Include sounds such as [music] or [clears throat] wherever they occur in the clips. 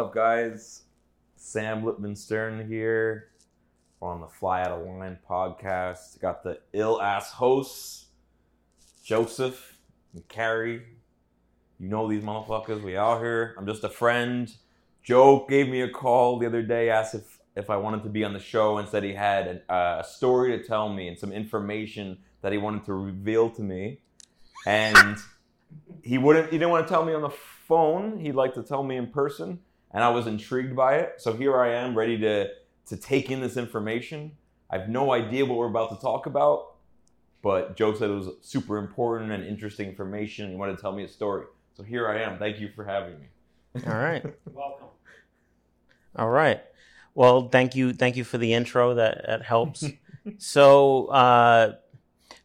up, guys? Sam Lipman Stern here. On the Fly Out of Line podcast. Got the ill ass hosts, Joseph and Carrie. You know these motherfuckers. We out here. I'm just a friend. Joe gave me a call the other day, asked if, if I wanted to be on the show, and said he had an, uh, a story to tell me and some information that he wanted to reveal to me. And he wouldn't. He didn't want to tell me on the phone. He'd like to tell me in person, and I was intrigued by it. So here I am, ready to to take in this information. I have no idea what we're about to talk about, but Joe said it was super important and interesting information. And He wanted to tell me a story. So here I am. Thank you for having me. [laughs] All right. Welcome. All right. Well, thank you. Thank you for the intro. That that helps. [laughs] so, uh,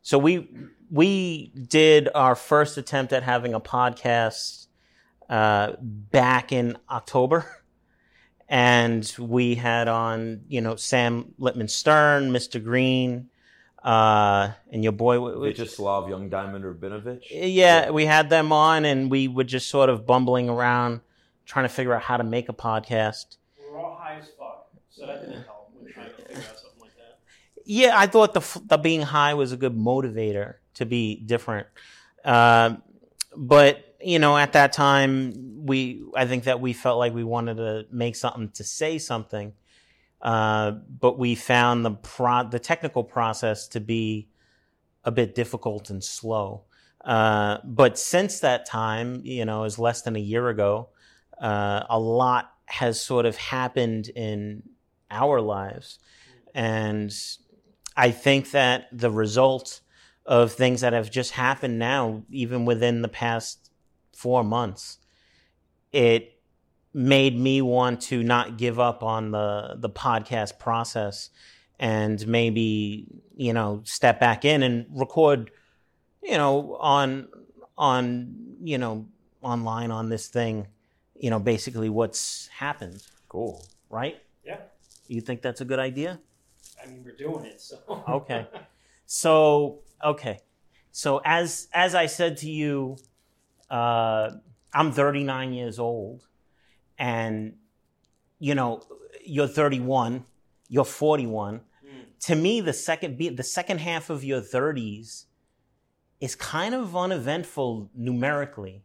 so we we did our first attempt at having a podcast uh, back in October, [laughs] and we had on you know Sam Lipman Stern, Mr. Green, uh, and your boy. Vyacheslav Young Diamond Rabinovich. Yeah, we had them on, and we were just sort of bumbling around, trying to figure out how to make a podcast. We're all high as fuck, so that didn't help when trying to figure out something like that. Yeah, I thought the, the being high was a good motivator to be different. Um, but you know, at that time, we I think that we felt like we wanted to make something to say something, uh, but we found the pro- the technical process to be a bit difficult and slow. Uh, but since that time, you know, is less than a year ago, uh, a lot has sort of happened in our lives, and I think that the result of things that have just happened now, even within the past four months, it made me want to not give up on the the podcast process and maybe you know step back in and record you know on on you know online on this thing you know basically what's happened Cool. right Yeah. you think that's a good idea I mean, we're doing it, so. Okay. So okay, so as as I said to you, uh, I'm 39 years old, and you know you're 31, you're 41. To me, the second the second half of your 30s is kind of uneventful numerically.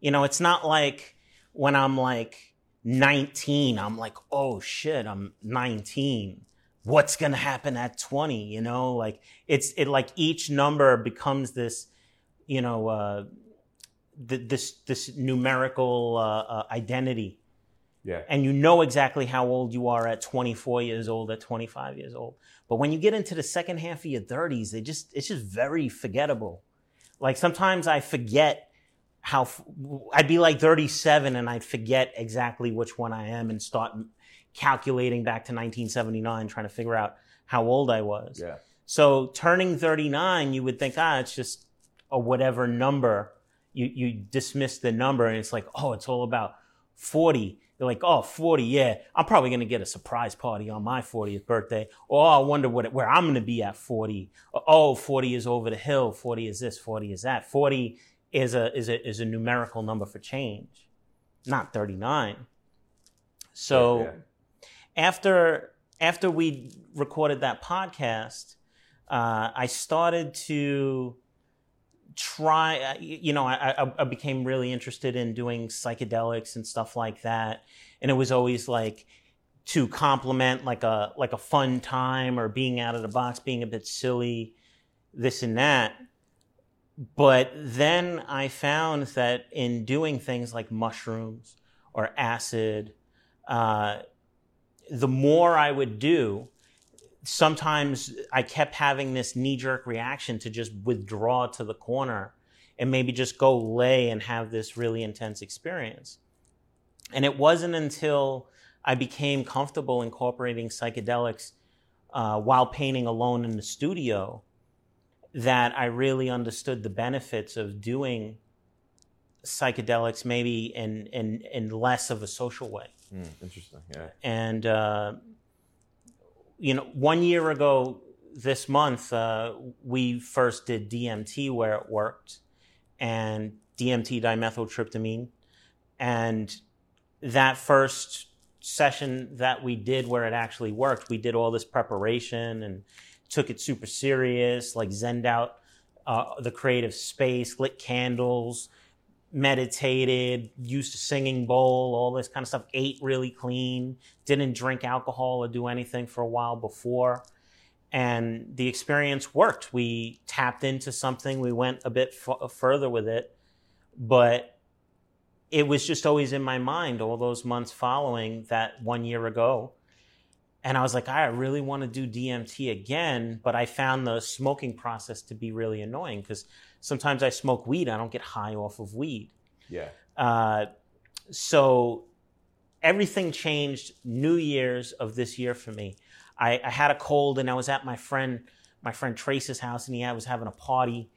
You know, it's not like when I'm like 19, I'm like, oh shit, I'm 19 what's going to happen at 20 you know like it's it like each number becomes this you know uh th- this this numerical uh, uh, identity Yeah. and you know exactly how old you are at 24 years old at 25 years old but when you get into the second half of your 30s they just it's just very forgettable like sometimes i forget how I'd be like 37 and i'd forget exactly which one i am and start calculating back to 1979 trying to figure out how old i was Yeah. so turning 39, you would think, ah, it's just a whatever number. You, you dismiss the number and it's like, oh, it's all about 40. You're like, oh, 40, yeah, I'm probably going to get a surprise party on my 40th birthday. Or oh, I wonder what, where I'm going to be at 40. Or, oh, 40 is over the hill. 40 is this, 40 is that. 40 is a, is a, is a numerical number for change, not 39. So Yeah. after after we recorded that podcast, uh, I started to try. uh, You know, I, I, I became really interested in doing psychedelics and stuff like that, and it was always like to complement like a like a fun time or being out of the box, being a bit silly, this and that. But then I found that in doing things like mushrooms or acid, uh, the more I would do, sometimes I kept having this knee jerk reaction to just withdraw to the corner and maybe just go lay and have this really intense experience. And it wasn't until I became comfortable incorporating psychedelics uh, while painting alone in the studio that I really understood the benefits of doing psychedelics maybe in, in, in less of a social way. Mm, interesting. Yeah. And, uh, you know, one year ago this month, uh, we first did DMT where it worked and DMT dimethyltryptamine. And that first session that we did where it actually worked, we did all this preparation and took it super serious, like zened out uh, the creative space, lit candles, meditated, used a singing bowl, all this kind of stuff, ate really clean, didn't drink alcohol or do anything for a while before. And the experience worked. We tapped into something, we went a bit f- further with it, but it was just always in my mind all those months following that one year ago. And I was like, I really want to do DMT again, but I found the smoking process to be really annoying because sometimes I smoke weed, I don't get high off of weed. Yeah. Uh, so everything changed New Year's of this year for me. I, I, had a cold and I was at my friend, my friend Trace's house, and he was having a party,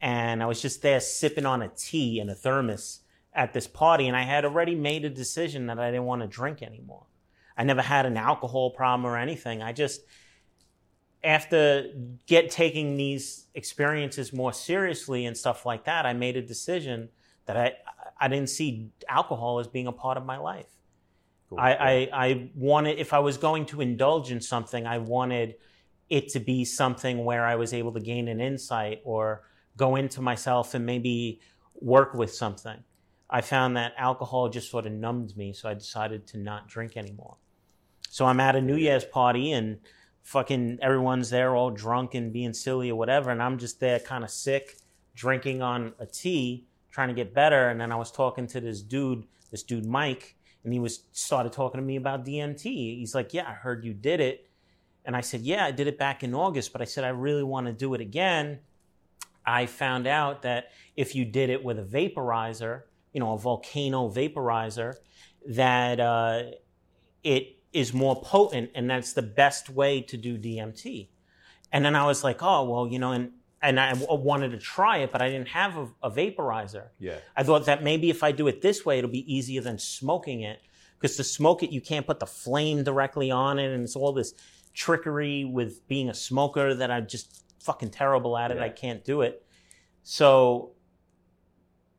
and I was just there sipping on a tea in a thermos at this party, and I had already made a decision that I didn't want to drink anymore. I never had an alcohol problem or anything. I just after get taking these experiences more seriously and stuff like that, I made a decision that I I didn't see alcohol as being a part of my life. Cool. I, I, I wanted if I was going to indulge in something, I wanted it to be something where I was able to gain an insight or go into myself and maybe work with something. I found that alcohol just sort of numbed me, so I decided to not drink anymore. So I'm at a New Year's party and fucking everyone's there all drunk and being silly or whatever, and I'm just there kind of sick, drinking on a tea, trying to get better. And then I was talking to this dude, this dude Mike, and he was started talking to me about DMT. He's like, "Yeah, I heard you did it," and I said, "Yeah, I did it back in August, but I said I really want to do it again." I found out that if you did it with a vaporizer, you know, a volcano vaporizer, that uh, it is more potent and that's the best way to do DMT. And then I was like, oh, well, you know, and, and I wanted to try it, but I didn't have a, a vaporizer. Yeah. I thought that maybe if I do it this way, it'll be easier than smoking it. Because to smoke it, you can't put the flame directly on it, and it's all this trickery with being a smoker that I'm just fucking terrible at it. Yeah. I can't do it. So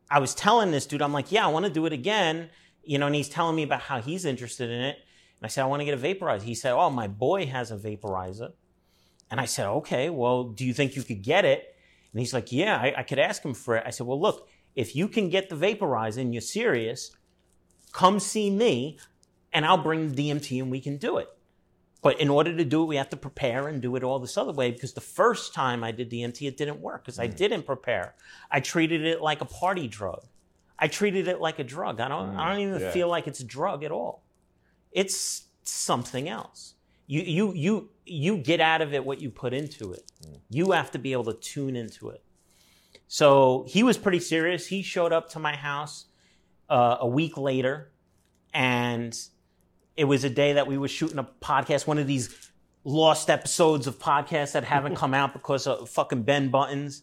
I was telling this dude, I'm like, yeah, I want to do it again. You know, and he's telling me about how he's interested in it. I said, I want to get a vaporizer. He said, oh, my boy has a vaporizer. And I said, okay, well, do you think you could get it? And he's like, yeah, I, I could ask him for it. I said, well, look, if you can get the vaporizer and you're serious, come see me and I'll bring the DMT and we can do it. But in order to do it, we have to prepare and do it all this other way because the first time I did DMT, it didn't work because mm. I didn't prepare. I treated it like a party drug. I treated it like a drug. I don't, mm. I don't even yeah. feel like it's a drug at all. It's something else. You, you, you, you get out of it what you put into it. Mm. You have to be able to tune into it. So he was pretty serious. He showed up to my house uh, a week later and it was a day that we were shooting a podcast, one of these lost episodes of podcasts that haven't [laughs] come out because of fucking Ben Buttons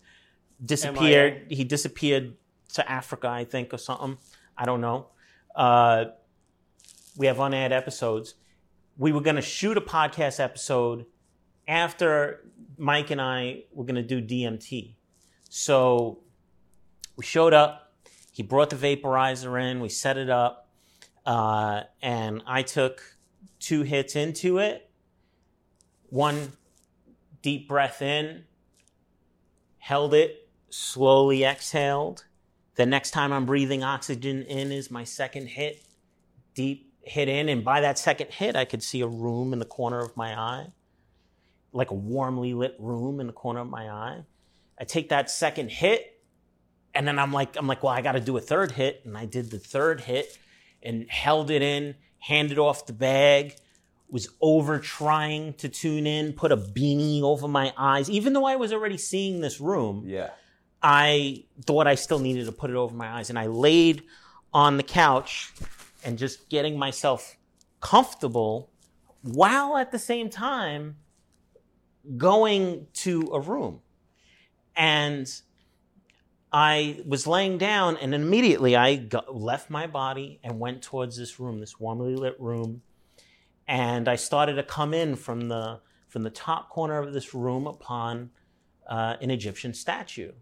disappeared. He disappeared to Africa, I think, or something. I don't know. Uh, we have unaired episodes. We were going to shoot a podcast episode after Mike and I were going to do DMT. So we showed up. He brought the vaporizer in. We set it up. Uh, and I took two hits into it. One deep breath in, held it, slowly exhaled. The next time I'm breathing oxygen in is my second hit, deep hit in. And by that second hit, I could see a room in the corner of my eye, like a warmly lit room in the corner of my eye. I take that second hit, and then I'm like, I'm like, well, I got to do a third hit, and I did the third hit, and held it in, handed off the bag, was over trying to tune in, put a beanie over my eyes, even though I was already seeing this room. Yeah. I thought I still needed to put it over my eyes. And I laid on the couch and just getting myself comfortable while at the same time going to a room. And I was laying down and immediately I got, left my body and went towards this room, this warmly lit room. And I started to come in from the, from the top corner of this room upon uh, an Egyptian statue.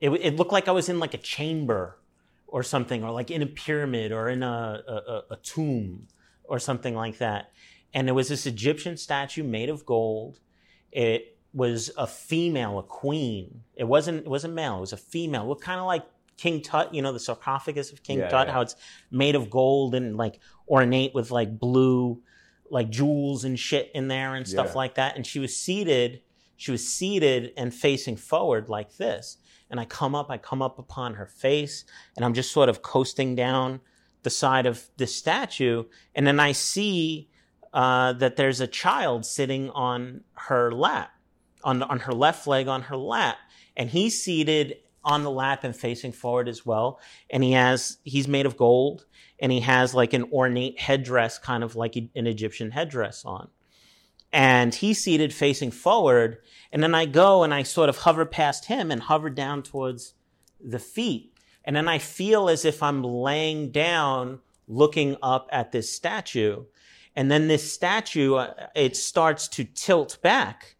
It, it, looked like I was in like a chamber or something, or like in a pyramid or in a, a, a tomb or something like that. And there was this Egyptian statue made of gold. It was a female, a queen. It wasn't it wasn't male. It was a female. Looked kind of like King Tut, you know, the sarcophagus of King Yeah, Tut, yeah. how it's made of gold and like ornate with like blue, like jewels and shit in there and stuff Yeah. like that. And she was seated, she was seated and facing forward like this. And I come up, I come up upon her face, and I'm just sort of coasting down the side of the statue. And then I see uh, that there's a child sitting on her lap, on, on her left leg on her lap. And he's seated on the lap and facing forward as well. And he has, he's made of gold and he has like an ornate headdress, kind of like an Egyptian headdress on. And he's seated facing forward. And then I go and I sort of hover past him and hover down towards the feet. And then I feel as if I'm laying down looking up at this statue. And then this statue, uh, it starts to tilt back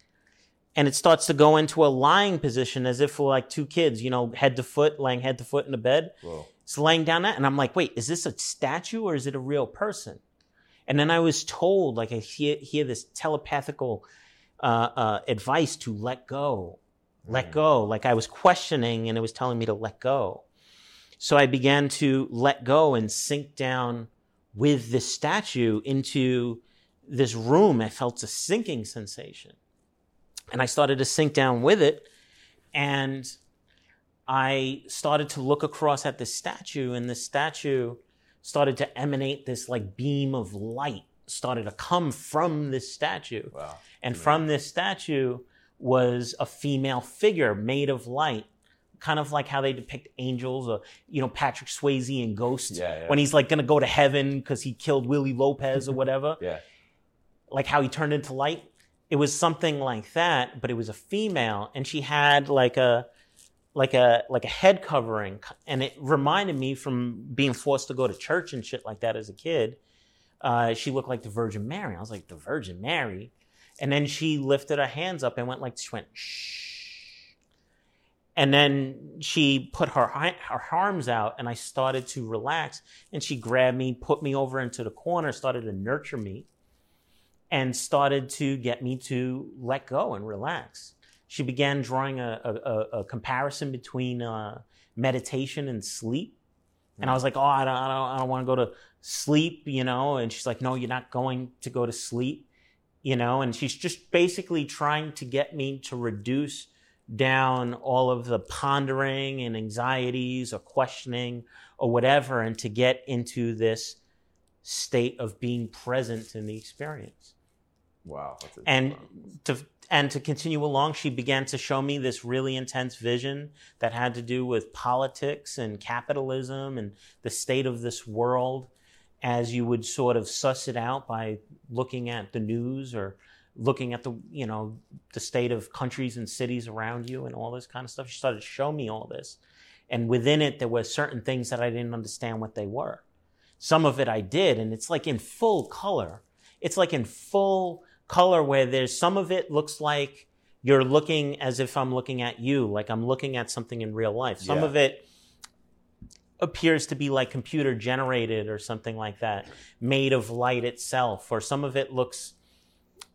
and it starts to go into a lying position as if for like two kids, you know, head to foot, laying head to foot in the bed. Whoa. It's laying down that. And I'm like, wait, is this a statue or is it a real person? And then I was told, like, I hear, hear this telepathical uh, uh, advice to let go, let Mm. go. Like I was questioning and it was telling me to let go. So I began to let go and sink down with this statue into this room. I felt a sinking sensation. And I started to sink down with it. And I started to look across at the statue, and the statue started to emanate this like beam of light, started to come from this statue. Wow. And from this statue was a female figure made of light, kind of like how they depict angels or, you know, Patrick Swayze in Ghost Yeah, yeah. when he's like going to go to heaven because he killed Willie Lopez or whatever, [laughs] Yeah. like how he turned into light. It was something like that, but it was a female and she had like a, like a like a head covering. And it reminded me from being forced to go to church and shit like that as a kid uh, she looked like the virgin mary. I was like the virgin mary? And then she lifted her hands up and went like she went shh. And then she put her her arms out and i started to relax and she grabbed me put me over into the corner started to nurture me and started to get me to let go and relax she began drawing a, a, a, comparison between uh, meditation and sleep. And I was like, oh, I don't, I don't, I don't want to go to sleep, you know? And she's like, no, you're not going to go to sleep, you know? And she's just basically trying to get me to reduce down all of the pondering and anxieties or questioning or whatever and to get into this state of being present in the experience Wow. And to and to continue along she began to show me this really intense vision that had to do with politics and capitalism and the state of this world as you would sort of suss it out by looking at the news or looking at the you know the state of countries and cities around you and all this kind of stuff. She started to show me all this. And within it there were certain things that i didn't understand what they were. Some of it i did and it's like in full color. It's like in full color where there's some of it looks like you're looking as if I'm looking at you, like I'm looking at something in real life. Some Yeah. of it appears to be like computer generated or something like that, made of light itself, or some of it looks,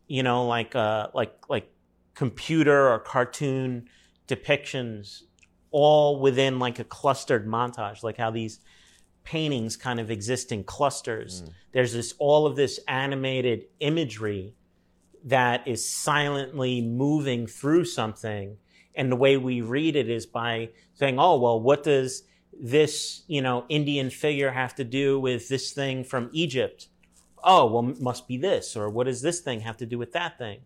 you know, like uh, like like computer or cartoon depictions, all within like a clustered montage, like how these paintings kind of exist in clusters. There's this all of this animated imagery that is silently moving through something. And the way we read it is by saying, oh, well, what does this, you know, Indian figure have to do with this thing from Egypt? Oh, well, must be this. Or what does this thing have to do with that thing?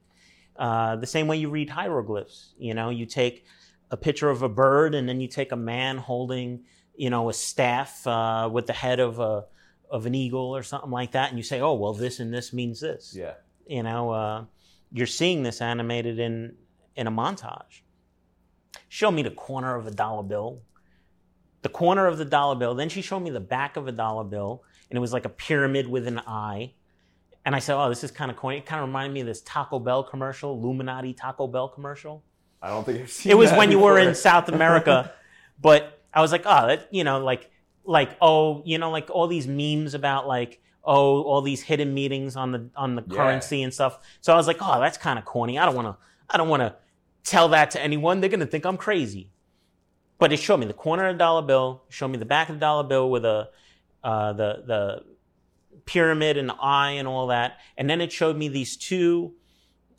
Uh, the same way you read hieroglyphs. You know, you take a picture of a bird and then you take a man holding, you know, a staff uh, with the head of a of an eagle or something like that, and you say, oh, well, this and this means this Yeah. You know uh, you're seeing this animated in in a montage. Show me the corner of a dollar bill. The corner of the dollar bill. Then she showed me the back of a dollar bill and it was like a pyramid with an eye. And i said oh this is kind of corny. It kind of reminded me of this taco bell commercial illuminati taco bell commercial. I don't think I've seen it was when you were in South America, [laughs] but I was like, oh, that, you know, like like oh you know like all these memes about like oh all these hidden meetings on the on the Yeah. currency and stuff. So i was like oh that's kind of corny. I don't want to i don't want to tell that to anyone. They're gonna think i'm crazy. But it showed me the corner of the dollar bill showed me the back of the dollar bill with a uh, the the pyramid and the eye and all that. And then it showed me these two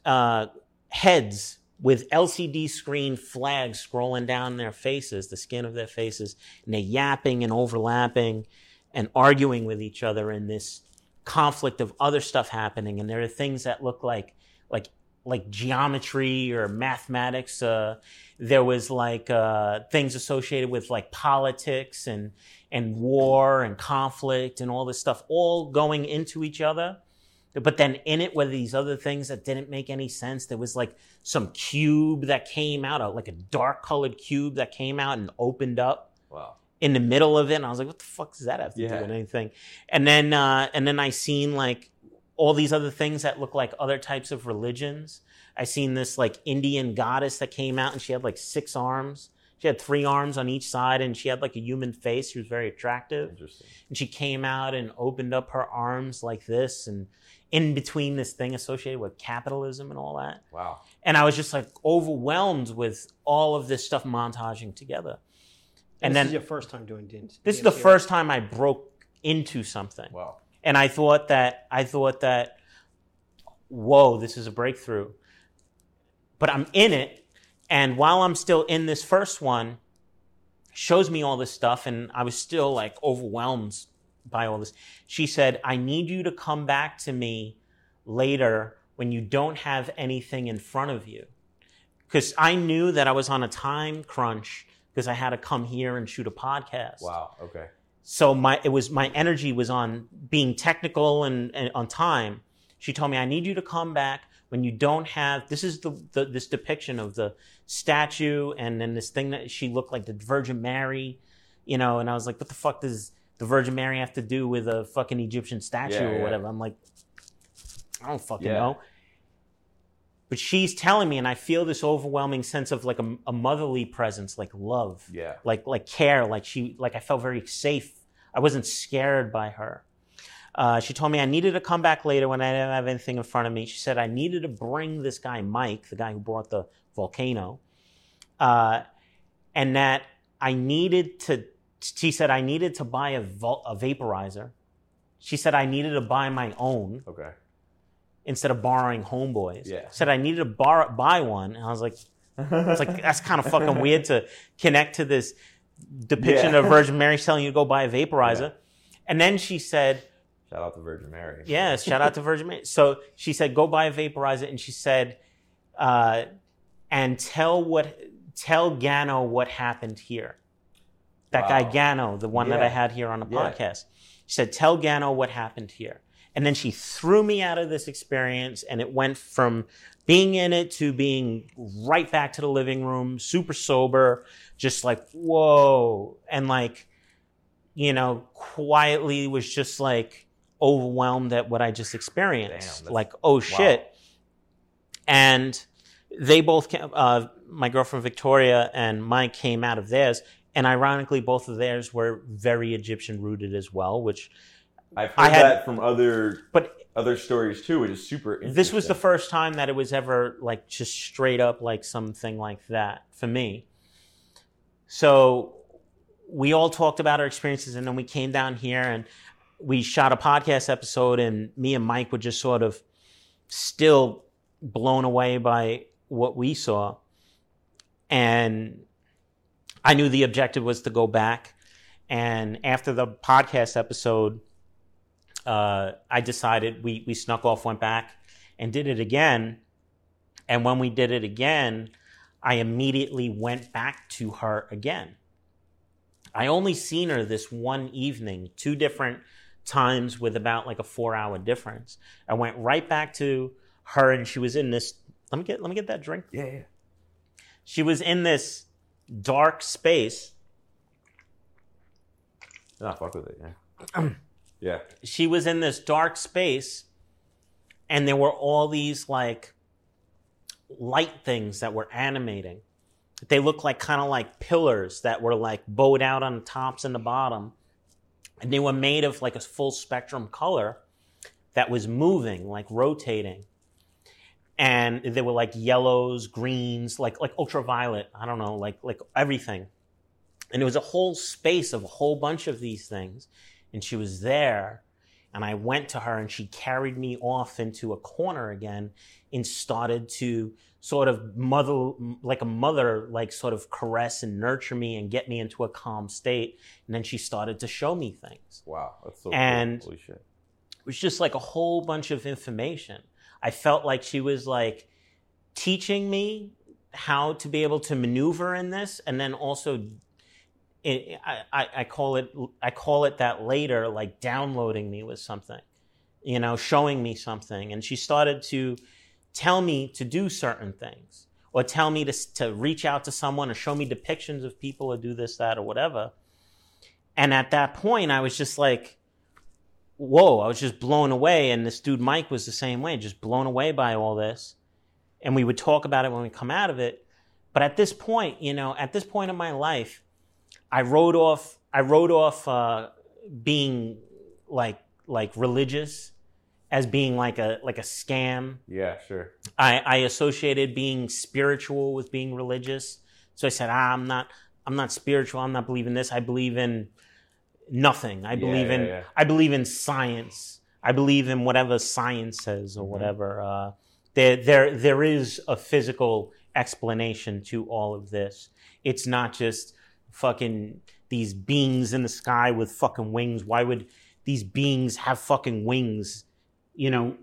uh, heads with LCD screen flags scrolling down their faces, the skin of their faces, and they're yapping and overlapping and arguing with each other in this conflict of other stuff happening. And there are things that look like like like geometry or mathematics. Uh, there was like uh, things associated with like politics and and war and conflict and all this stuff all going into each other but then in it were these other things that didn't make any sense. There was like some cube that came out, like a dark colored cube that came out and opened up Wow. In the middle of it. And I was like, what the fuck does that have to do with anything? And then, uh, and then I seen like all these other things that look like other types of religions. I seen this like Indian goddess that came out and she had like six arms. She had three arms on each side and she had like a human face. She was very attractive Interesting. and she came out and opened up her arms like this and in between this thing associated with capitalism and all that Wow. and i was just like overwhelmed with all of this stuff montaging together and this then is your first time doing DMT. this is the first time i broke into something Wow. and i thought that i thought that whoa this is a breakthrough but i'm in it and while i'm still in this first one shows me all this stuff and i was still like overwhelmed by all this she said i need you to come back to me later when you don't have anything in front of you because i knew that i was on a time crunch because i had to come here and shoot a podcast Wow. Okay. so my it was my energy was on being technical and, and on time she told me i need you to come back when you don't have this is the, the this depiction of the statue and then this thing that she looked like the virgin mary you know and i was like what the fuck does the virgin mary have to do with a fucking egyptian statue Yeah, or yeah. whatever i'm like i don't fucking Yeah. know but she's telling me and i feel this overwhelming sense of like a, a motherly presence like love. Yeah. like like care like she like i felt very safe. I wasn't scared by her. Uh, she told me i needed to come back later when i didn't have anything in front of me. She said i needed to bring this guy mike the guy who brought the volcano uh, and that i needed to she said i needed to buy a, vol- a vaporizer. She said i needed to buy my own. Okay. Instead of borrowing homeboys Yeah. said i needed to borrow, buy one and i was like it's like that's kind of [laughs] fucking weird to connect to this depiction Yeah. of Virgin Mary telling you to go buy a vaporizer. Yeah. And then she said, Shout out to Virgin Mary. "Yes, shout out to Virgin Mary." So she said, "Go buy a vaporizer," and she said, uh, "And tell what tell Gano what happened here." That guy Gano, the one that I had here on the Yeah. podcast, she said, "Tell Gano what happened here." And then she threw me out of this experience, and it went from being in it to being right back to the living room, super sober, just like, whoa. And like, you know, quietly was just like overwhelmed at what I just experienced. that's- like, oh shit. And they both came, uh, my girlfriend Victoria and Mike came out of theirs. And ironically, both of theirs were very Egyptian rooted as well, which, I've heard I had- that from other but other stories too, which is super interesting. this was the first time that it was ever like just straight up like something like that for me. So we all talked about our experiences and then we came down here and we shot a podcast episode and me and Mike were just sort of still blown away by what we saw. And I knew the objective was to go back. And after the podcast episode, uh, I decided we, we snuck off, went back, and did it again. And when we did it again, I immediately went back to her again. I only seen her this one evening, two different times with about like a four hour difference. I went right back to her, and she was in this. Let me get let me get that drink. Yeah, yeah. She was in this dark space. Nah, fuck with it. Yeah. [clears throat] yeah. she was in this dark space and there were all these like light things that were animating they looked like kind of like pillars that were like bowed out on the tops and the bottom and they were made of like a full spectrum color that was moving, like rotating. And they were like yellows, greens, like like ultraviolet. I don't know, like like everything. And it was a whole space of a whole bunch of these things. And she was there. And I went to her and she carried me off into a corner again and started to sort of mother, like a mother, like sort of caress and nurture me and get me into a calm state. And then she started to show me things. Wow, that's so And- cool. Holy shit. It was just like a whole bunch of information. I felt like she was like teaching me how to be able to maneuver in this, and then also, I, I, I call it I call it that later, like downloading me with something, you know, showing me something, and she started to tell me to do certain things, or tell me to to reach out to someone, or show me depictions of people, or do this, that, or whatever. And at that point, I was just like, whoa, I was just blown away. And this dude, Mike, was the same way, just blown away by all this. And we would talk about it when we come out of it. But at this point, you know, at this point in my life, I wrote off, I wrote off uh, being like, like religious as being like a, like a scam. Yeah, sure. I, I associated being spiritual with being religious. So I said, ah, I'm not, I'm not spiritual. I'm not believing this. I believe in nothing. I believe yeah, in, yeah. I believe in science. I believe in whatever science says or Mhm. whatever. Uh, there, there, there is a physical explanation to all of this. It's not just fucking these beings in the sky with fucking wings. Why would these beings have fucking wings? You know,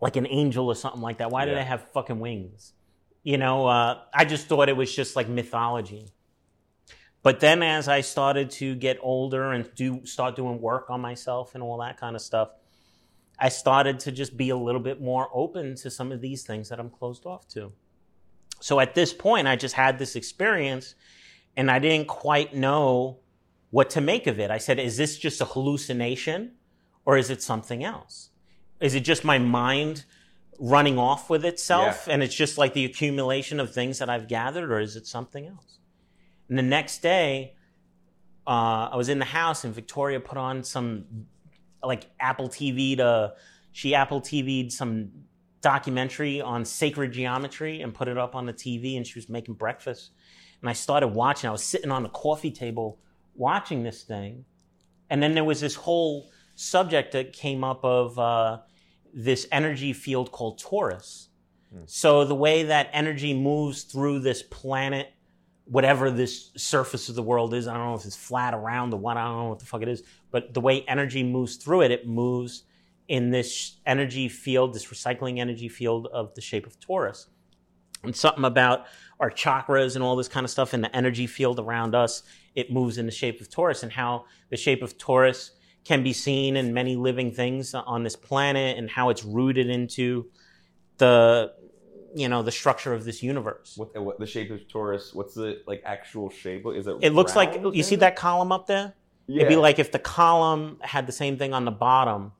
like an angel or something like that. Why do they have fucking wings? You know, uh, I just thought it was just like mythology. But then as I started to get older and do start doing work on myself and all that kind of stuff, I started to just be a little bit more open to some of these things that I'm closed off to. So at this point, I just had this experience and I didn't quite know what to make of it. I said, is this just a hallucination or is it something else? Is it just my mind running off with itself Yeah. and it's just like the accumulation of things that I've gathered or is it something else? And the next day, uh, I was in the house and Victoria put on some like Apple TV to, she Apple TV'd some documentary on sacred geometry and put it up on the TV and she was making breakfast. And I started watching. I was sitting on the coffee table watching this thing. And then there was this whole subject that came up of uh, this energy field called torus. So the way that energy moves through this planet, whatever this surface of the world is, I don't know if it's flat around the what, I don't know what the fuck it is, but the way energy moves through it, it moves in this energy field, this recycling energy field of the shape of torus. And something about our chakras and all this kind of stuff in the energy field around us, it moves in the shape of torus and how the shape of torus can be seen in many living things on this planet and how it's rooted into the you know the structure of this universe. What, uh, what the shape of torus? What's the like actual shape? Is it? It looks like you see that column up there? Yeah. It'd be like if the column had the same thing on the bottom.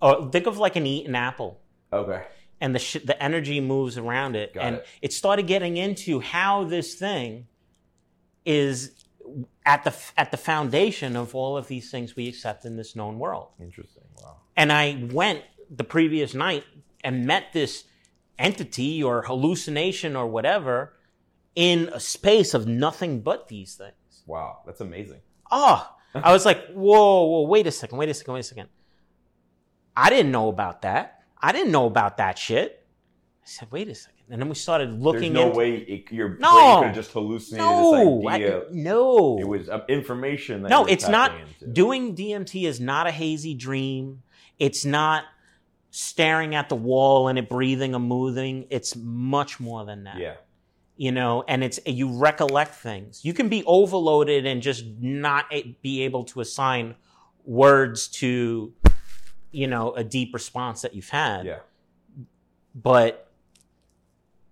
Or think of like an eaten apple. okay. and the sh- the energy moves around it, Got and it. it. started getting into how this thing is at the at the foundation of all of these things we accept in this known world. Interesting. Wow. And I went the previous night and met this entity or hallucination or whatever in a space of nothing but these things. Wow. That's amazing. Oh, I was like, whoa, whoa, wait a second, wait a second, wait a second. I didn't know about that. I didn't know about that shit. I said, wait a second. And then we started looking There's no into way it, your No. brain could have just hallucinated no, this I- idea. no, It was uh, information. That no. It's not into. doing DMT is not a hazy dream. It's not staring at the wall and it breathing and moving. It's much more than that. Yeah. you know and it's you recollect things you can be overloaded and just not be able to assign words to you know a deep response that you've had Yeah. but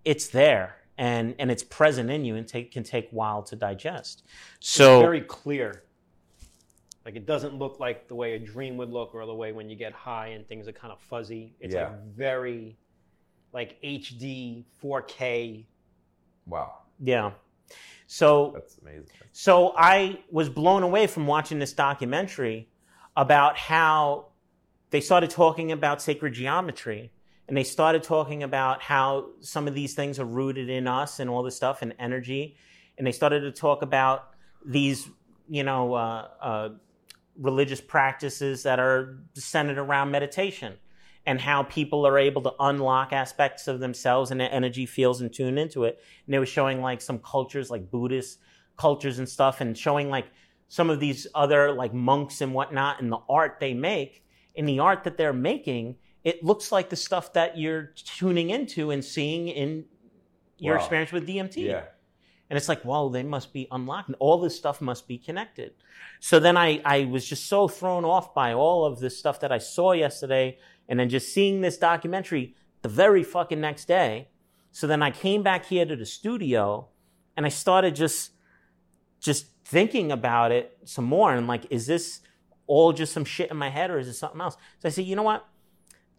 it's there and and it's present in you and take, can take a while to digest it's so very clear. Like it doesn't look like the way a dream would look, or the way when you get high and things are kind of fuzzy. It's Yeah. like very, like HD 4K. Wow. yeah So That's amazing. so I was blown away from watching this documentary about how they started talking about sacred geometry and they started talking about how some of these things are rooted in us and all this stuff and energy and they started to talk about these you know uh, uh, religious practices that are centered around meditation and how people are able to unlock aspects of themselves and their energy feels and tune into it. And they were showing like some cultures like buddhist cultures and stuff and showing like some of these other like monks and whatnot and the art they make in the art that they're making it looks like the stuff that you're tuning into and seeing in your Wow. experience with dmt Yeah. and it's like, whoa, they must be unlocked. And all this stuff must be connected. So then I, I was just so thrown off by all of this stuff that I saw yesterday. And then just seeing this documentary the very fucking next day. So then I came back here to the studio and I started just, just thinking about it some more. And like, is this all just some shit in my head or is it something else? So I said, you know what?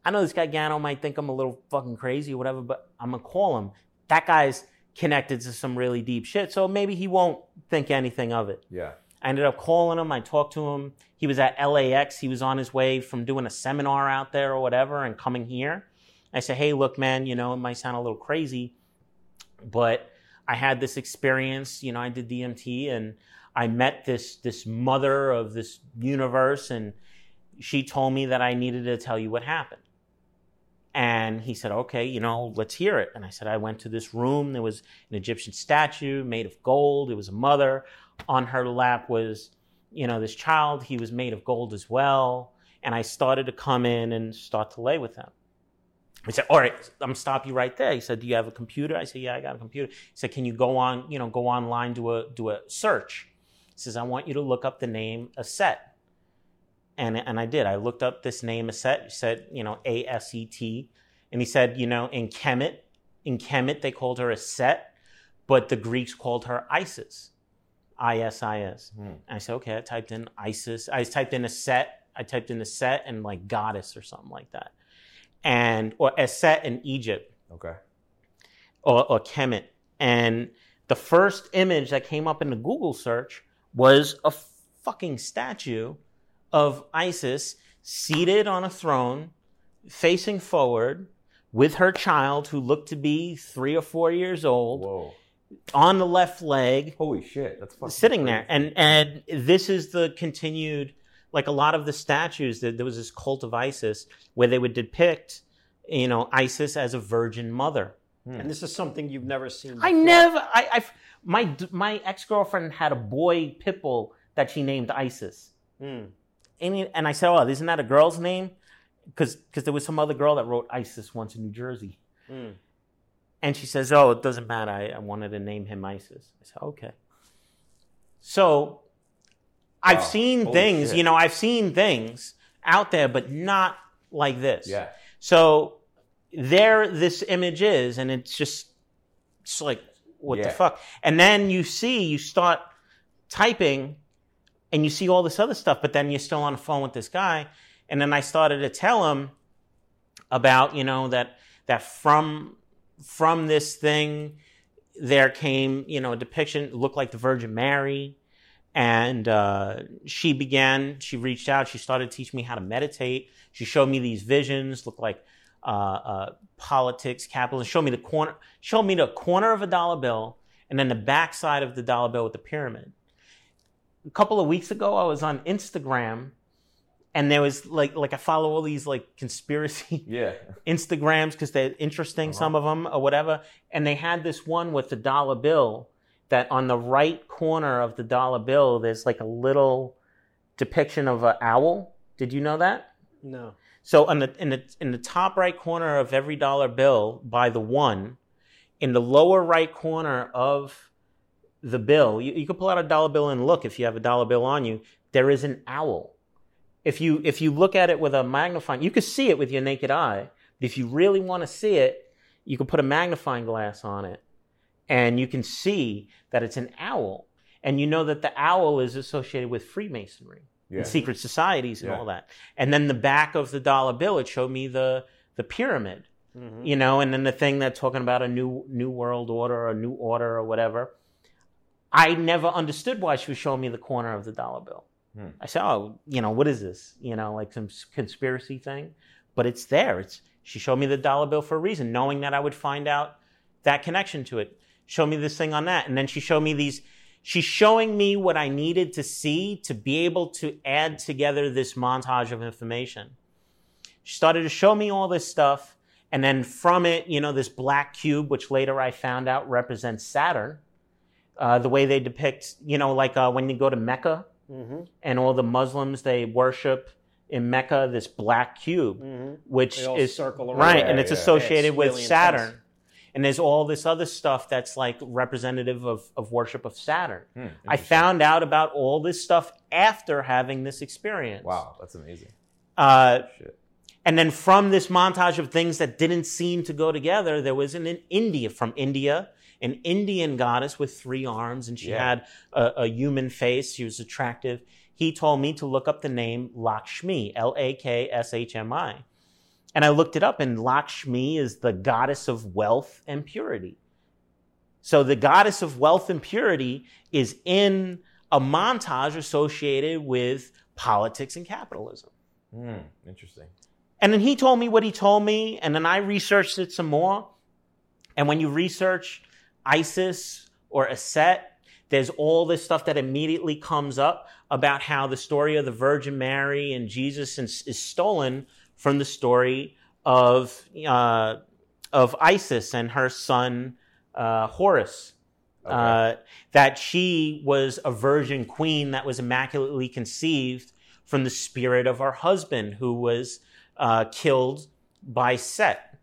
I know this guy Gano might think I'm a little fucking crazy or whatever, but I'm gonna call him. That guy's connected to some really deep shit, so maybe he won't think anything of it. Yeah. I ended up calling him. I talked to him. He was at LAX. He was on his way from doing a seminar out there or whatever and coming here. I said, hey, look, man, you know, it might sound a little crazy, but I had this experience. You know, I did DMT and I met this this mother of this universe, and she told me that I needed to tell you what happened. And he said, okay, you know, let's hear it. And I said, I went to this room. There was an Egyptian statue made of gold. It was a mother. On her lap was, you know, this child. He was made of gold as well. And I started to come in and start to lay with him. He said, all right, I'm gonna stop you right there. He said, do you have a computer? I said, yeah, I got a computer. He said, can you go on, you know, go online, do a, do a search. He says, I want you to look up the name Aset. And, and I did. I looked up this name Aset. He said, you know, A S E T. And he said, you know, in Kemet, in Kemet, they called her Aset, but the Greeks called her Isis. I S I S. Hmm. I said, okay, I typed in Isis. I typed in Aset. I typed in Aset and like goddess or something like that. And, or Aset in Egypt Okay. or, or Kemet. And the first image that came up in the Google search was a fucking statue of Isis seated on a throne, facing forward, with her child who looked to be three or four years old, Whoa. on the left leg, Holy shit. That's fucking sitting there. And and this is the continued like a lot of the statues that there was this cult of Isis where they would depict, you know, Isis as a virgin mother. Hmm. And this is something you've never seen. I never I I my my ex-girlfriend had a boy pit bull that she named Isis. Mm. And, and I said, "Oh, isn't that a girl's name?" Because because there was some other girl that wrote Isis once in New Jersey. Mm. And she says, "Oh, it doesn't matter. I, I wanted to name him Isis." I said, "Okay." So, I've Wow. seen Holy things, shit. you know, I've seen things out there, but not like this. Yeah. So there, this image is, and it's just, it's like, what the fuck? And then you see, you start typing, and you see all this other stuff, but then you're still on the phone with this guy, and then I started to tell him about, you know, that that from from this thing there came, you know, a depiction looked like the Virgin Mary, and uh, she began. She reached out. She started teaching me how to meditate. She showed me these visions, looked like politics, capitalism. Show me the corner. Show me the corner of a dollar bill, and then the back side of the dollar bill with the pyramid. A couple of weeks ago, I was on Instagram, and there was like like I follow all these like conspiracy [laughs] Yeah. Instagrams because they're interesting, Uh-huh. some of them or whatever. And they had this one with the dollar bill that on the right corner of the dollar bill, there's like a little depiction of an owl. Did you know that? No. So on the in the in the top right corner of every dollar bill by the one, in the lower right corner of the bill, you, you can pull out a dollar bill and look if you have a dollar bill on you. There is an owl. If you if you look at it with a magnifying, you can see it with your naked eye. But if you really want to see it, you can put a magnifying glass on it, and you can see that it's an owl. And you know that the owl is associated with Freemasonry Yeah. and secret societies and Yeah. all that. And then the back of the dollar bill, it showed me the the pyramid, Mhm. you know, and then the thing that's talking about a new new world order or a new order or whatever. I never understood why she was showing me the corner of the dollar bill. Hmm. I said, "Oh, you know, what is this? You know, like some conspiracy thing?" But it's there. It's she showed me the dollar bill for a reason, knowing that I would find out that connection to it. Show me this thing on that, and then she showed me these. She's showing me what I needed to see to be able to add together this montage of information. She started to show me all this stuff, and then from it, you know, this black cube, which later I found out represents Saturn. Uh, the way they depict, you know, like uh, when you go to Mecca Mm-hmm. and all the Muslims they worship in Mecca this black cube, Mm-hmm. which They all is circle around. right, Yeah, and it's yeah. associated Yeah, it's with really Saturn. intense. And there's all this other stuff that's like representative of, of worship of Saturn. Hmm, I found out about all this stuff after having this experience. Wow, that's amazing. Uh, Shit. and then from this montage of things that didn't seem to go together, there was an in India from India, an Indian goddess with three arms, and she Yeah. had a, a human face. She was attractive. He told me to look up the name Lakshmi, L A K S H M I. And I looked it up, and Lakshmi is the goddess of wealth and purity. So the goddess of wealth and purity is in a montage associated with politics and capitalism. Hmm, interesting. And then he told me what he told me, and then I researched it some more. And when you research Isis or Aset, there's all this stuff that immediately comes up about how the story of the Virgin Mary and Jesus is, is stolen from the story of uh, of Isis and her son uh, Horus. Okay. Uh, that she was a virgin queen that was immaculately conceived from the spirit of her husband who was uh, killed by Set.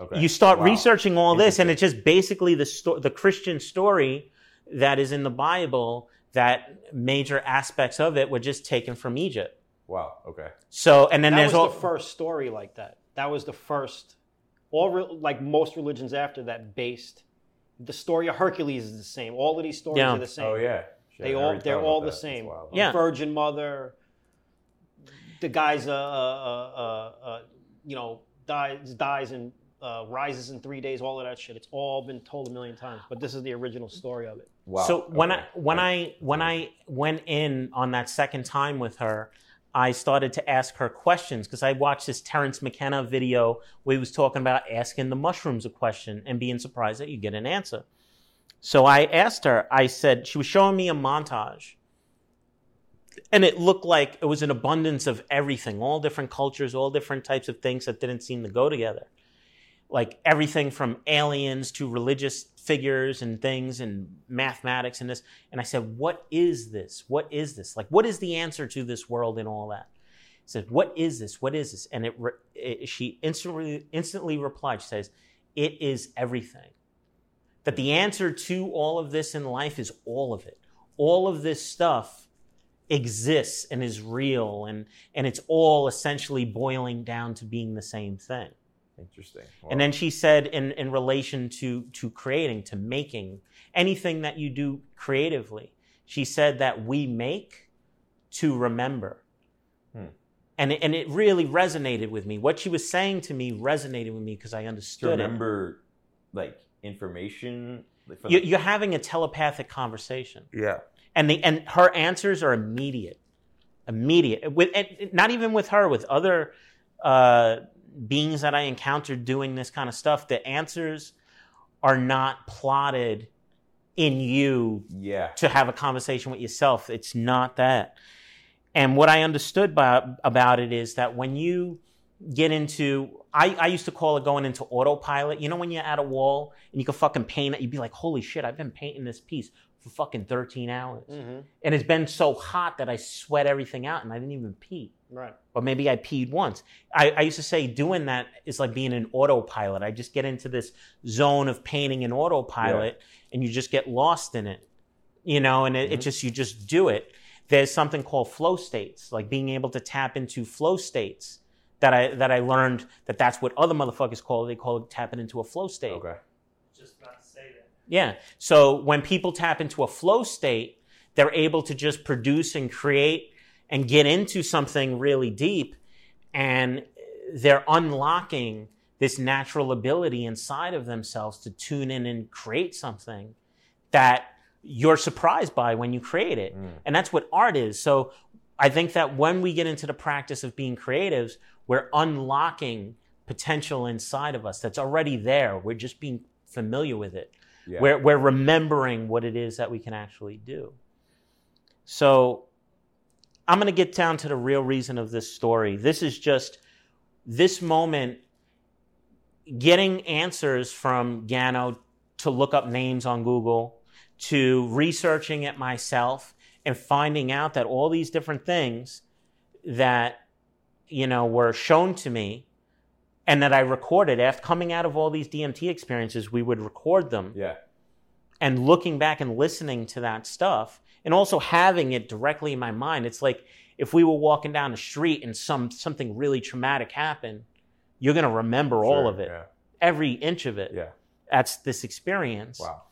okay. You start Wow. researching all this, and it's just basically the sto- the Christian story that is in the Bible. That major aspects of it were just taken from Egypt. Wow. Okay. So, and then that there's was all the first story like that. That was the first. All re- like most religions after that, based the story of Hercules is the same. All of these stories Yeah. are the same. Oh yeah. Shit, They all they're all the that. same. Wild. Yeah. Virgin Mother. The guy's uh, uh, uh, uh, uh, you know dies dies and uh, rises in three days. All of that shit. It's all been told a million times. But this is the original story of it. Wow. So when okay. I when Right. I when I went in on that second time with her, I started to ask her questions because I watched this Terence McKenna video where he was talking about asking the mushrooms a question and being surprised that you get an answer. So I asked her. I said she was showing me a montage, and it looked like it was an abundance of everything, all different cultures, all different types of things that didn't seem to go together like everything from aliens to religious figures and things and mathematics and this. And I said, What is this? What is this? Like, what is the answer to this world and all that? He said, What is this? What is this? And it, it she instantly instantly replied, She says, It is everything. That the answer to all of this in life is all of it. All of this stuff exists and is real and and it's all essentially boiling down to being the same thing. Interesting. And then she said, in, in relation to, to creating, to making anything that you do creatively, she said that we make to remember. Hmm. And, it, and it really resonated with me. What she was saying to me resonated with me because I to understood it. remember like information. Like, You- the- You're having a telepathic conversation. yeah. and the and her answers are immediate immediate with and not even with her with other uh, beings that i encountered doing this kind of stuff the answers are not plotted in you Yeah. to have a conversation with yourself it's not that and what i understood by, about it is that when you get into I, I used to call it going into autopilot you know when you're at a wall and you can fucking paint it you'd be like holy shit i've been painting this piece for fucking 13 hours Mm-hmm. and it's been so hot that I sweat everything out and I didn't even pee. Right. Or maybe I peed once. I, I used to say doing that is like being an autopilot. I just get into this zone of painting an autopilot and you just get lost in it. You know, and it, it Mhm. just, you just do it. There's something called flow states, like being able to tap into flow states that I, that I learned that that's what other motherfuckers call it. They call it tapping into a flow state. Okay. Just about to say that. Yeah. So when people tap into a flow state, they're able to just produce and create and get into something really deep. And they're unlocking this natural ability inside of themselves to tune in and create something that you're surprised by when you create it. Mm. And that's what art is. So I think that when we get into the practice of being creatives, we're unlocking potential inside of us that's already there. We're just being familiar with it. Yeah. We're, we're remembering what it is that we can actually do. So I'm going to get down to the real reason of this story. This is just this moment getting answers from Gano to look up names on Google, to researching it myself and finding out that all these different things that you know were shown to me and that I recorded after coming out of all these DMT experiences, we would record them Yeah. and looking back and listening to that stuff and also having it directly in my mind it's like if we were walking down the street and some something really traumatic happened you're going to remember all of it Yeah. every inch of it Yeah. that's this experience Wow.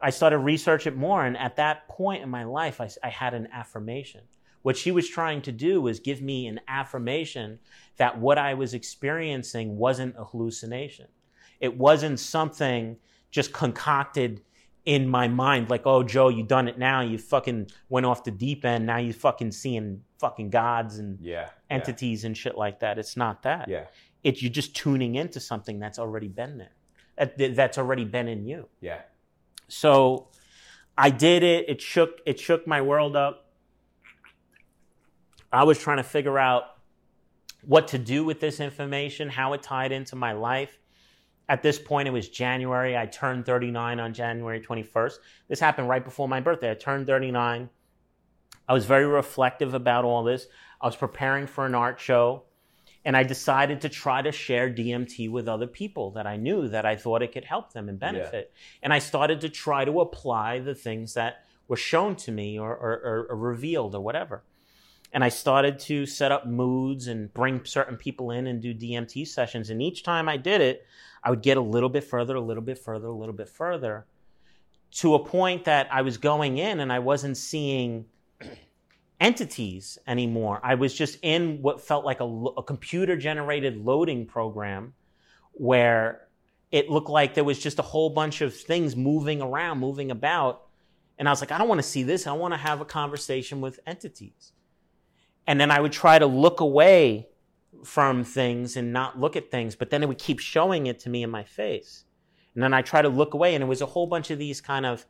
i started research it more and at that point in my life I, I had an affirmation what she was trying to do was give me an affirmation that what i was experiencing wasn't a hallucination it wasn't something just concocted in my mind like oh joe you done it now. You fucking went off the deep end. Now you fucking seeing fucking gods and Yeah. entities and shit like that. It's not that. Yeah. It, you're just tuning into something that's already been there. That- that's already been in you. Yeah. so i did it. It shook it shook my world up. I was trying to figure out what to do with this information how it tied into my life at this point it was january. I turned 39 on january 21st this happened right before my birthday. I turned 39 i was very reflective about all this. I was preparing for an art show and i decided to try to share dmt with other people that i knew that i thought it could help them and benefit. And i started to try to apply the things that were shown to me or, or, or, or revealed or whatever and I started to set up moods and bring certain people in and do DMT sessions. And each time I did it, I would get a little bit further, a little bit further, a little bit further to a point that I was going in and I wasn't seeing [clears throat] entities anymore. I was just in what felt like a, a computer generated loading program where it looked like there was just a whole bunch of things moving around, moving about. And I was like, I don't want to see this. I want to have a conversation with entities and then I would try to look away from things and not look at things, but then it would keep showing it to me in my face. And then I try to look away, and it was a whole bunch of these kind of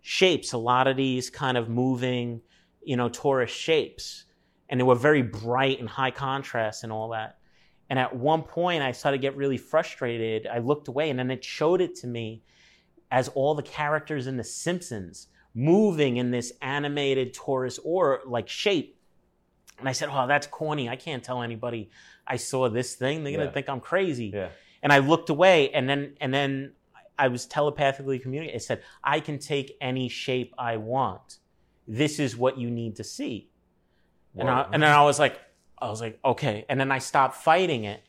shapes, a lot of these kind of moving, you know, torus shapes. And they were very bright and high contrast and all that. And at one point, I started to get really frustrated. I looked away, and then it showed it to me as all the characters in The Simpsons moving in this animated torus or like shape and I said, "Oh, that's corny. I can't tell anybody I saw this thing. They're gonna Yeah. think I'm crazy." Yeah. And I looked away, and then and then I was telepathically communicating. I said, "I can take any shape I want. This is what you need to see." And I, and then I was like, I was like, okay. And then I stopped fighting it,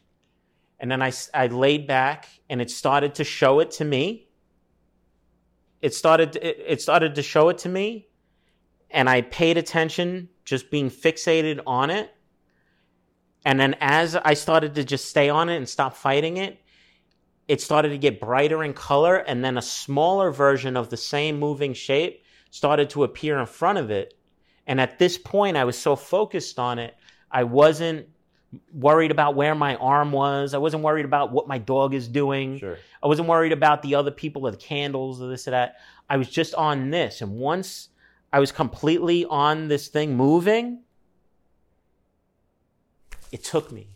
and then I I laid back, and it started to show it to me. It started it, it started to show it to me, and I paid attention, just being fixated on it. And then as I started to just stay on it and stop fighting it, it started to get brighter in color, and then a smaller version of the same moving shape started to appear in front of it. And at this point, I was so focused on it, I wasn't worried about where my arm was. I wasn't worried about what my dog is doing. Sure. I wasn't worried about the other people or the candles or this or that. I was just on this. And once I was completely on this thing moving, it took me.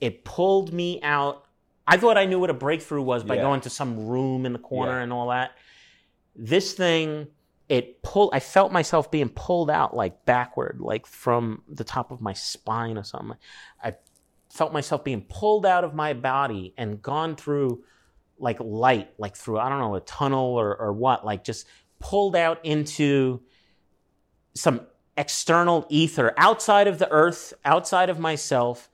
It pulled me out. I thought I knew what a breakthrough was by Yeah. going to some room in the corner Yeah. and all that. This thing, it pulled, I felt myself being pulled out like backward, like from the top of my spine or something. I felt myself being pulled out of my body and gone through like light, like through, I don't know, a tunnel or, or what, like just pulled out into some external ether outside of the earth, outside of myself,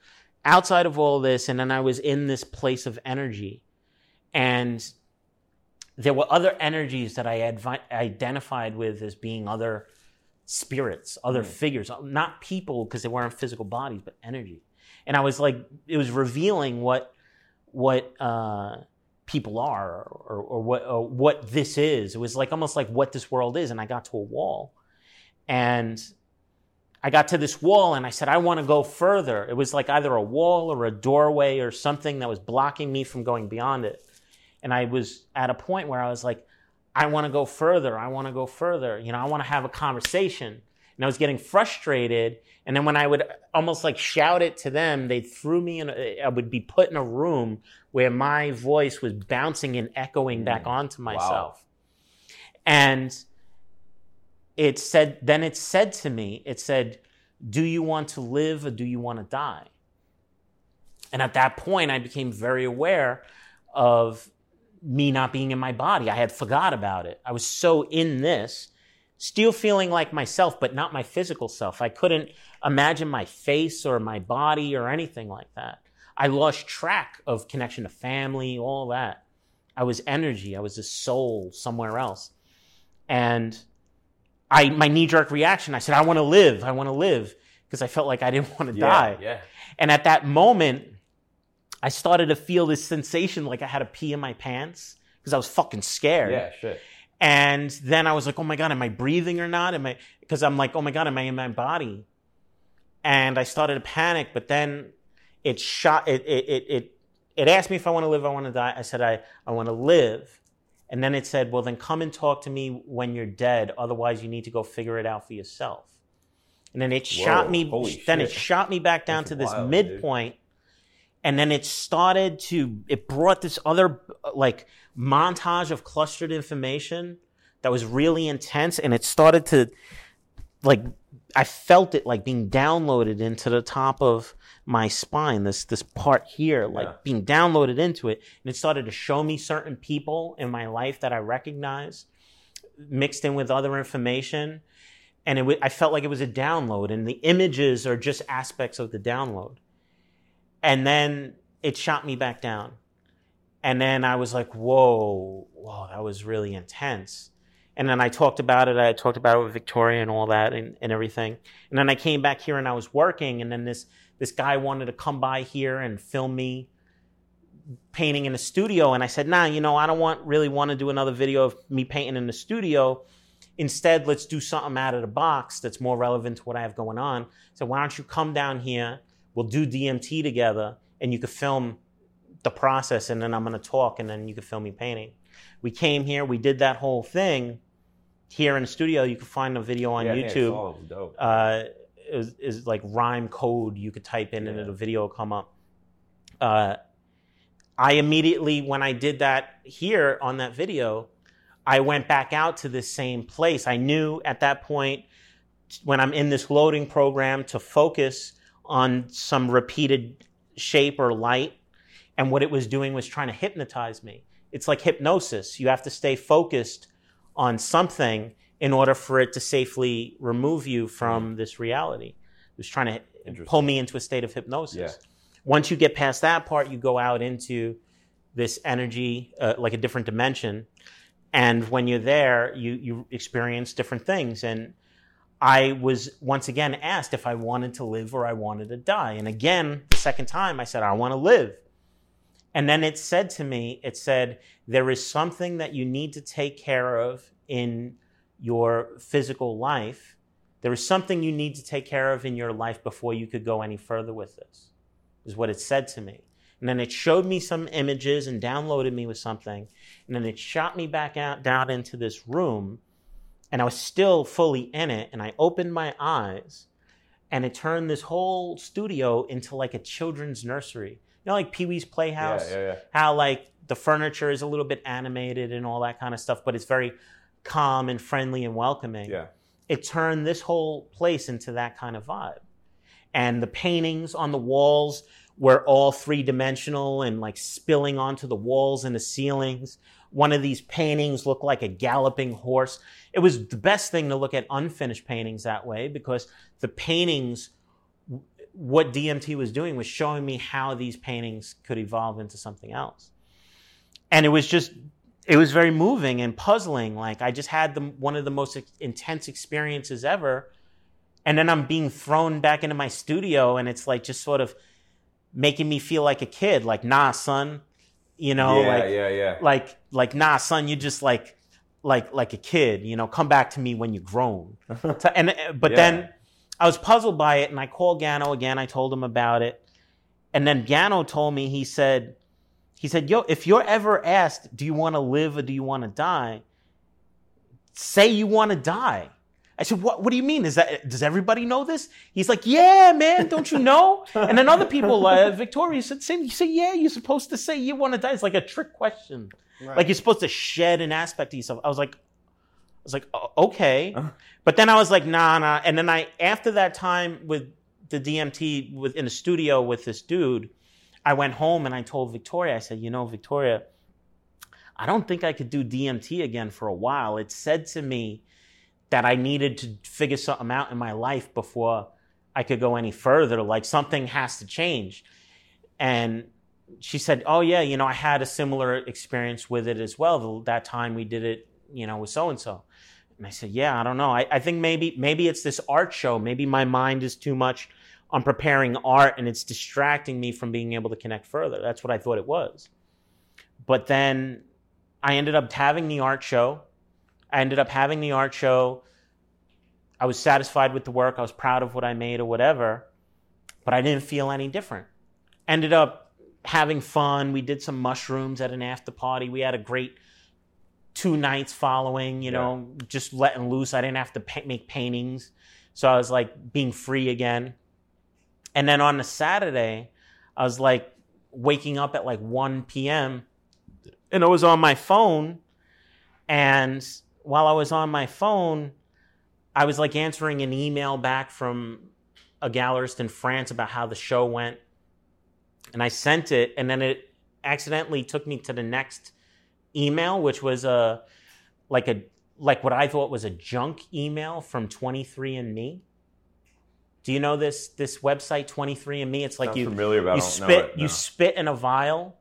outside of all this. And then I was in this place of energy. And there were other energies that I advi- identified with as being other spirits, other figures, not people because they weren't physical bodies, but energy. And I was like, it was revealing what, what, uh, people are or, or what or what this is. It was like almost like what this world is. And I got to a wall, and I got to this wall, and I said, I want to go further. It was like either a wall or a doorway or something that was blocking me from going beyond it. And I was at a point where I was like, I want to go further. I want to go further. You know, I want to have a conversation. And I was getting frustrated. And then when I would almost like shout it to them, they threw me in, a, I would be put in a room where my voice was bouncing and echoing back mm. onto myself. And it said, then it said to me, it said, Do you want to live or do you want to die? And at that point, I became very aware of me not being in my body. I had forgot about it. I was so in this, still feeling like myself, but not my physical self. I couldn't imagine my face or my body or anything like that. I lost track of connection to family, all that. I was energy. I was a soul somewhere else. And I, my knee jerk reaction, I said, I want to live. I want to live because I felt like I didn't [laughs] want to Yeah, die. yeah. And at that moment, I started to feel this sensation like I had to pee in my pants because I was fucking scared. Yeah, shit. And then I was like, oh my God, am I breathing or not? Am I, because I'm like, oh my God, am I in my body? And I started to panic, but then it shot, it, it, it, it, it asked me if I want to live, I want to die. I said, I, I want to live. And then it said, well, then come and talk to me when you're dead. Otherwise, you need to go figure it out for yourself. And then it shot me, then it shot me back down That's to this wild, dude. midpoint and then it started to it brought this other like montage of clustered information that was really intense and it started to like i felt it like being downloaded into the top of my spine this this part here like Yeah. being downloaded into it and it started to show me certain people in my life that i recognized mixed in with other information and it w- i felt like it was a download and the images are just aspects of the download and then it shot me back down. And then I was like, whoa, whoa, that was really intense. And then I talked about it. I talked about it with Victoria and all that and, and everything. And then I came back here and I was working. And then this, this guy wanted to come by here and film me painting in the studio. And I said, nah, you know, I don't want really want to do another video of me painting in the studio. Instead, let's do something out of the box that's more relevant to what I have going on. So why don't you come down here? We'll do DMT together and you could film the process and then I'm going to talk and then you could film me painting. We came here, we did that whole thing here in the studio. You can find a video on yeah, I think I YouTube. saw it was dope. Uh, is, is like rhyme code you could type in and Yeah. the video will come up. Uh, I immediately, when I did that here on that video, I went back out to this same place. I knew at that point when I'm in this loading program to focus on some repeated shape or light. And what it was doing was trying to hypnotize me. It's like hypnosis. You have to stay focused on something in order for it to safely remove you from this reality. It was trying to pull me into a state of hypnosis. Yeah. Once you get past that part, you go out into this energy, uh, like a different dimension. And when you're there, you, you experience different things. And I was once again asked if I wanted to live or I wanted to die. And again, the second time, I said, I want to live. And then it said to me, it said, there is something that you need to take care of in your physical life. There is something you need to take care of in your life before you could go any further with this, is what it said to me. And then it showed me some images and downloaded me with something. And then it shot me back out down into this room. And I was still fully in it. And I opened my eyes and it turned this whole studio into like a children's nursery. You know, like Pee Wee's Playhouse? Yeah, yeah, yeah. how like the furniture is a little bit animated and all that kind of stuff, but it's very calm and friendly and welcoming. Yeah. It turned this whole place into that kind of vibe. And the paintings on the walls were all three dimensional and like spilling onto the walls and the ceilings. One of these paintings looked like a galloping horse. It was the best thing to look at unfinished paintings that way because the paintings what DMT was doing was showing me how these paintings could evolve into something else. And it was just, it was very moving and puzzling. Like I just had the, one of the most intense experiences ever. And then I'm being thrown back into my studio and it's like just sort of making me feel like a kid. Like, nah, son, You know, yeah, like yeah, yeah. like like nah, son, you just like like like a kid. You know, come back to me when you're grown. [laughs] And uh, but Yeah. then I was puzzled by it, and I called Gano again. I told him about it, and then Gano told me he said he said, "Yo, if you're ever asked, do you want to live or do you want to die? Say you want to die." I said, "What? What do you mean? Is that does everybody know this?" He's like, "Yeah, man, don't you know?" [laughs] and then other people, uh, Victoria said, "Same." You say, "Yeah, you're supposed to say you want to die." It's like a trick question. Right. Like you're supposed to shed an aspect of yourself. I was like, I was like, okay, Uh-huh. but then I was like, nah, nah. And then I, after that time with the DMT with in the studio with this dude, I went home and I told Victoria, I said, you know, Victoria, I don't think I could do DMT again for a while. It said to me that I needed to figure something out in my life before I could go any further. Like something has to change. And she said, "Oh yeah, you know, I had a similar experience with it as well. That time we did it, you know, with so and so." And I said, "Yeah, I don't know. I, I think maybe maybe it's this art show. Maybe my mind is too much on preparing art, and it's distracting me from being able to connect further. That's what I thought it was." But then I ended up having the art show. I ended up having the art show. I was satisfied with the work. I was proud of what I made or whatever, but I didn't feel any different. Ended up having fun. We did some mushrooms at an after party. We had a great two nights following, you know, just letting loose. I didn't have to pa- make paintings. So I was like being free again. And then on the Saturday, I was like waking up at like 1 p.m. and I was on my phone. And while I was on my phone, I was like answering an email back from a gallerist in France about how the show went. And I sent it, and then it accidentally took me to the next email, which was a like a like what I thought was a junk email from 23andMe. Do you know this this website 23andMe? It's like Sounds you familiar, but I you don't spit know it. you spit in a vial,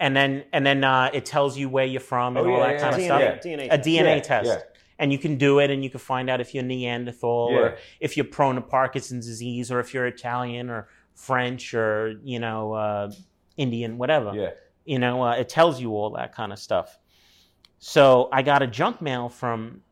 and then and then uh, it tells you where you're from and Oh, all yeah, that yeah, kind of yeah. stuff. DNA, DNA A. DNA Yeah, test, yeah. and you can do it, and you can find out if you're Neanderthal Yeah. or if you're prone to Parkinson's disease, or if you're Italian or French or you know uh, Indian, whatever. Yeah. You know, uh, it tells you all that kind of stuff. So I got a junk mail from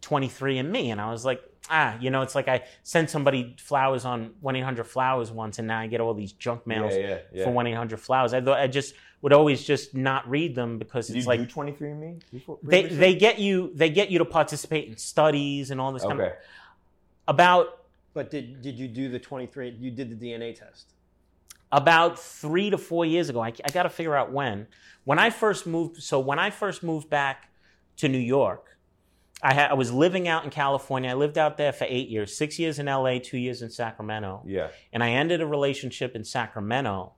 23andMe, and I was like, ah, you know, it's like I sent somebody flowers on 1 800 Flowers once, and now I get all these junk mails Yeah, yeah, yeah. for 1 800 Flowers. I thought I just would always just not read them because it's you like do 23andMe? before- they they get you they get you to participate in studies and all this kind of Okay. about But did did you do the 23? You did the DNA test. about three to four years ago. I, I got to figure out when. When I first moved, so when I first moved back to New York, I, had, I was living out in California. I lived out there for eight years, six years in LA, two years in Sacramento. Yeah. And I ended a relationship in Sacramento.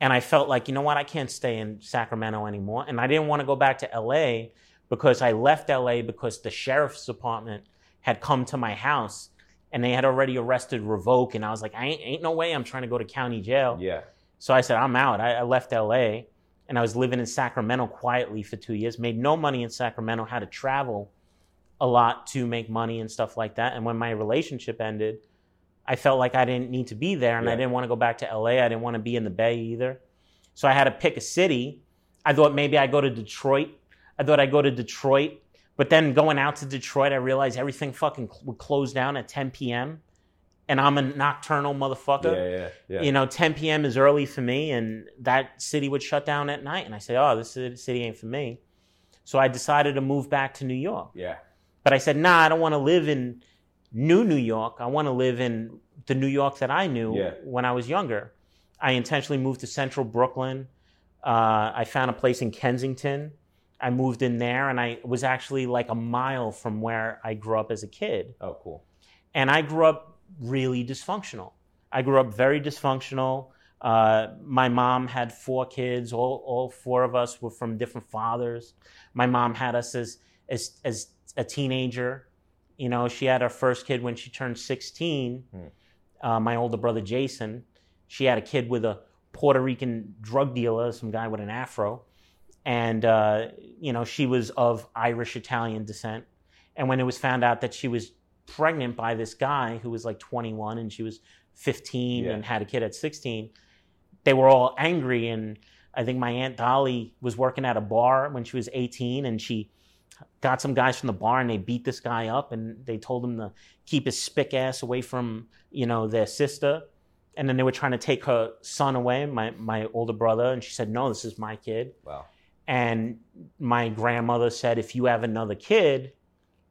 And I felt like, you know what, I can't stay in Sacramento anymore. And I didn't want to go back to LA because I left LA because the sheriff's department had come to my house and they had already arrested Revok. And I was like, I ain't, ain't no way I'm trying to go to county jail. Yeah. So I said, I'm out. I, I left LA and I was living in Sacramento quietly for two years, made no money in Sacramento, had to travel a lot to make money and stuff like that. And when my relationship ended, I felt like I didn't need to be there and I didn't want to go back to LA. I didn't want to be in the Bay either. So I had to pick a city. I thought maybe I'd go to Detroit. I thought I'd go to Detroit. But then going out to Detroit, I realized everything fucking would close down at 10 p.m. And I'm a nocturnal motherfucker Yeah, yeah, yeah. you know 10 p.m is early for me and that city would shut down at night and i say oh this city ain't for me so i decided to move back to new york yeah. But i said nah i don't want to live in new new york i want to live in the new york that i knew Yeah. when i was younger i intentionally moved to central brooklyn uh, i found a place in kensington i moved in there and i was actually like a mile from where i grew up as a kid Oh, cool. and I grew up really dysfunctional. I grew up very dysfunctional. Uh, my mom had four kids. All, all four of us were from different fathers. My mom had us as, as, as a teenager. You know, she had her first kid when she turned 16. Hmm. Uh, my older brother, Jason, she had a kid with a Puerto Rican drug dealer, some guy with an afro. And, uh, you know, she was of Irish Italian descent. And when it was found out that she was pregnant by this guy who was like 21 and she was 15 Yeah. and had a kid at 16 they were all angry and I think my aunt Dolly was working at a bar when she was 18, and she got some guys from the bar and they beat this guy up and they told him to keep his spick ass away from you know their sister and then they were trying to take her son away my my older brother and she said no this is my kid Wow. and my grandmother said if you have another kid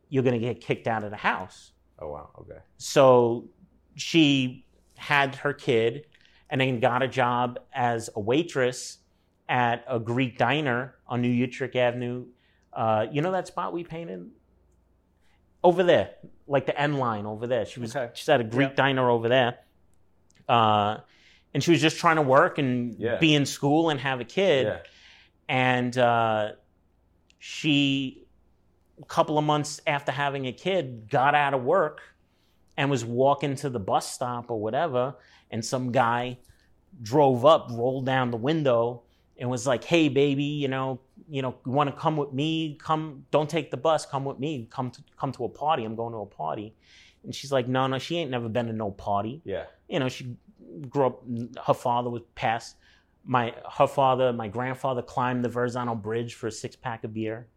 you're going to get kicked out of the house Oh wow. Okay. so she had her kid and then got a job as a waitress at a Greek diner on New Utrecht Avenue. Uh, you know that spot we painted? Over there, like the end line over there. She was Okay. she's at a Greek Yep. diner over there. Uh, and she was just trying to work and Yeah. be in school and have a kid Yeah. and uh, she a couple of months after having a kid got out of work and was walking to the bus stop or whatever and some guy drove up rolled down the window and was like hey baby you know you know you want to come with me come don't take the bus come with me come to come to a party i'm going to a party and she's like no no she ain't never been to no party Yeah. you know, she grew up. Her father was passed. My her father, my grandfather climbed the Verrazzano Bridge for a six pack of beer.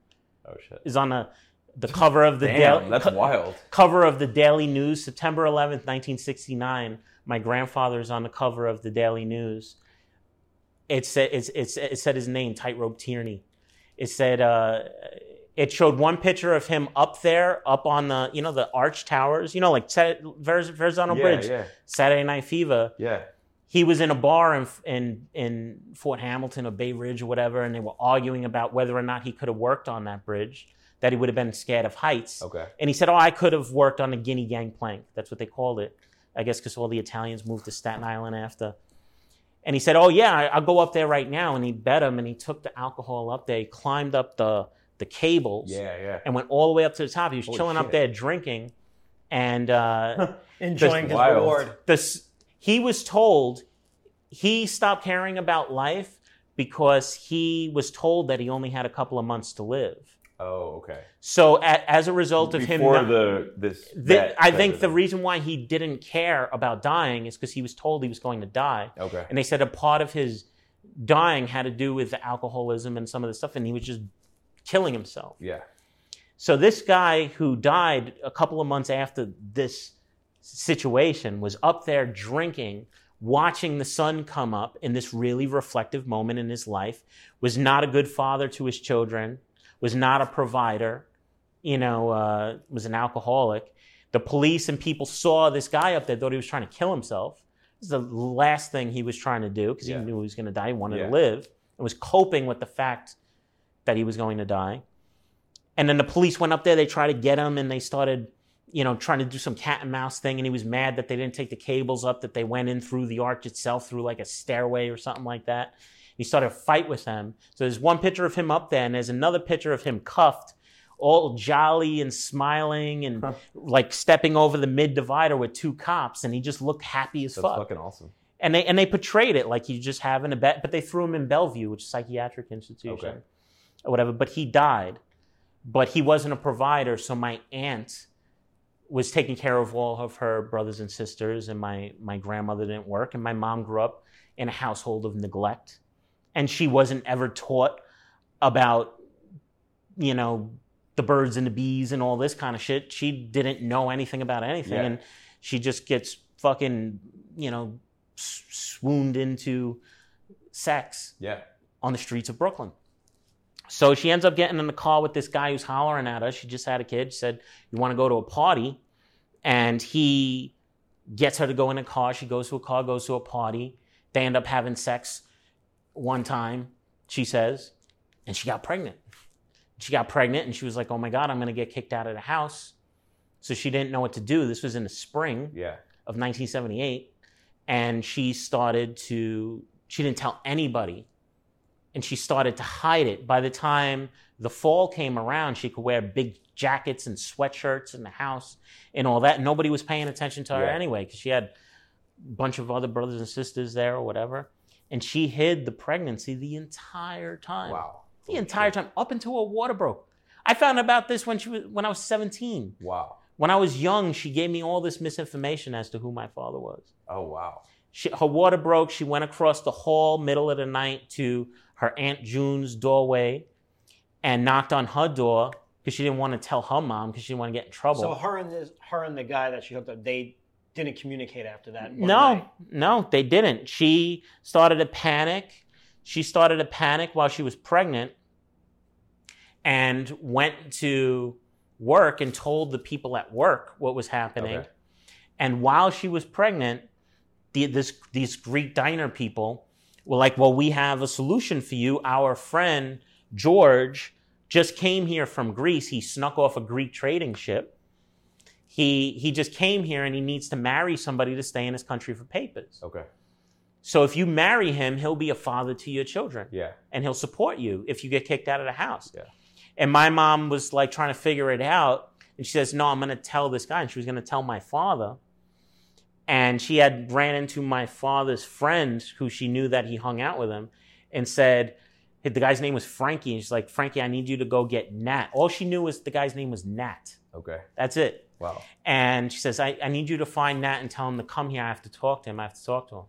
Oh shit. Is on the the cover of the Damn, Daily- that's co- wild. cover of the Daily News, September 11th, 1969. My grandfather is on the cover of the Daily News. It said it's, it's, it said his name, Tightrope Tierney. It said uh, it showed one picture of him up there, up on the you know the arch towers, you know like Verrazzano yeah, Bridge, yeah, Saturday Night Fever yeah. he was in a bar in, in in Fort Hamilton or Bay Ridge or whatever, and they were arguing about whether or not he could have worked on that bridge. That he would have been scared of heights. Okay. And he said, "Oh, I could have worked on the Guinea Gangplank. That's what they called it. I guess because all the Italians moved to Staten Island after." And he said, "Oh yeah, I- I'll go up there right now." And he bet him, and he took the alcohol up there. He climbed up the the cables Yeah, yeah. and went all the way up to the top. He was Holy chilling up there drinking, and. Uh, [laughs] Enjoying his wild. reward. this he was told he stopped caring about life because he was told that he only had a couple of months to live. Oh, okay. So a, as a result of him, Before not- the this. the- that I think the thing. reason why he didn't care about dying is because he was told he was going to die, Okay. and they said a part of his dying had to do with the alcoholism and some of the stuff, and he was just killing himself. Yeah. So this guy who died a couple of months after this situation was up there drinking, watching the sun come up in this really reflective moment in his life, was not a good father to his children, was not a provider, you know, uh, was an alcoholic. The police and people saw this guy up there, thought he was trying to kill himself. This is the last thing he was trying to do because Yeah. he knew he was going to die, he wanted Yeah. to live, and was coping with the fact that he was going to die. And then the police went up there, they tried to get him, and they started, you know, trying to do some cat and mouse thing. And he was mad that they didn't take the cables up, that they went in through the arch itself, through like a stairway or something like that. He started a fight with them. So there's one picture of him up there, and there's another picture of him cuffed, all jolly and smiling and Huh. like stepping over the mid divider with two cops, and he just looked happy as That's fuck fucking awesome. and they and they portrayed it like he's just having a bet, but they threw him in Bellevue, which is a psychiatric institution, Okay. or whatever. But he died, but he wasn't a provider, so my aunt was taking care of all of her brothers and sisters, and my my grandmother didn't work, and my mom grew up in a household of neglect, and she wasn't ever taught about, you know, the birds and the bees and all this kind of shit. She didn't know anything about anything, Yeah. and she just gets fucking, you know, swooned into sex Yeah. on the streets of Brooklyn. So she ends up getting in the car with this guy who's hollering at her. She just had a kid. She said, You want to go to a party? And he gets her to go in a car. She goes to a car, goes to a party. They end up having sex one time, she says, and she got pregnant. She got pregnant and she was like, Oh my God, I'm going to get kicked out of the house. So she didn't know what to do. This was in the spring Yeah. of 1978 and she started to she didn't tell anybody and she started to hide it by the time the fall came around she could wear big jackets and sweatshirts in the house and all that nobody was paying attention to her Yeah. anyway because she had a bunch of other brothers and sisters there or whatever and she hid the pregnancy the entire time Wow. the entire time up until her water broke i found about this when she was when i was 17 Wow. when I was young, she gave me all this misinformation as to who my father was. Oh wow. She, her water broke. She went across the hall, middle of the night, to her Aunt June's doorway and knocked on her door because she didn't want to tell her mom because she didn't want to get in trouble. So her and this, her and the guy that she hooked up, they didn't communicate after that. no, night. no, they didn't. She started to panic. She started to panic while she was pregnant and went to work and told the people at work what was happening. Okay. And while she was pregnant, the, this, these Greek diner people were like, Well, we have a solution for you. Our friend George just came here from Greece. He snuck off a Greek trading ship. He, he just came here and he needs to marry somebody to stay in his country for papers. Okay. So if you marry him, he'll be a father to your children Yeah. and he'll support you if you get kicked out of the house. Yeah. And my mom was like trying to figure it out. And she says, No, I'm going to tell this guy. And she was going to tell my father. And she had ran into my father's friend who she knew that he hung out with him and said, the guy's name was Frankie. And she's like, Frankie, I need you to go get Nat. All she knew was the guy's name was Nat. Okay. That's it. Wow. And she says, I, I need you to find Nat and tell him to come here. I have to talk to him. I have to talk to him.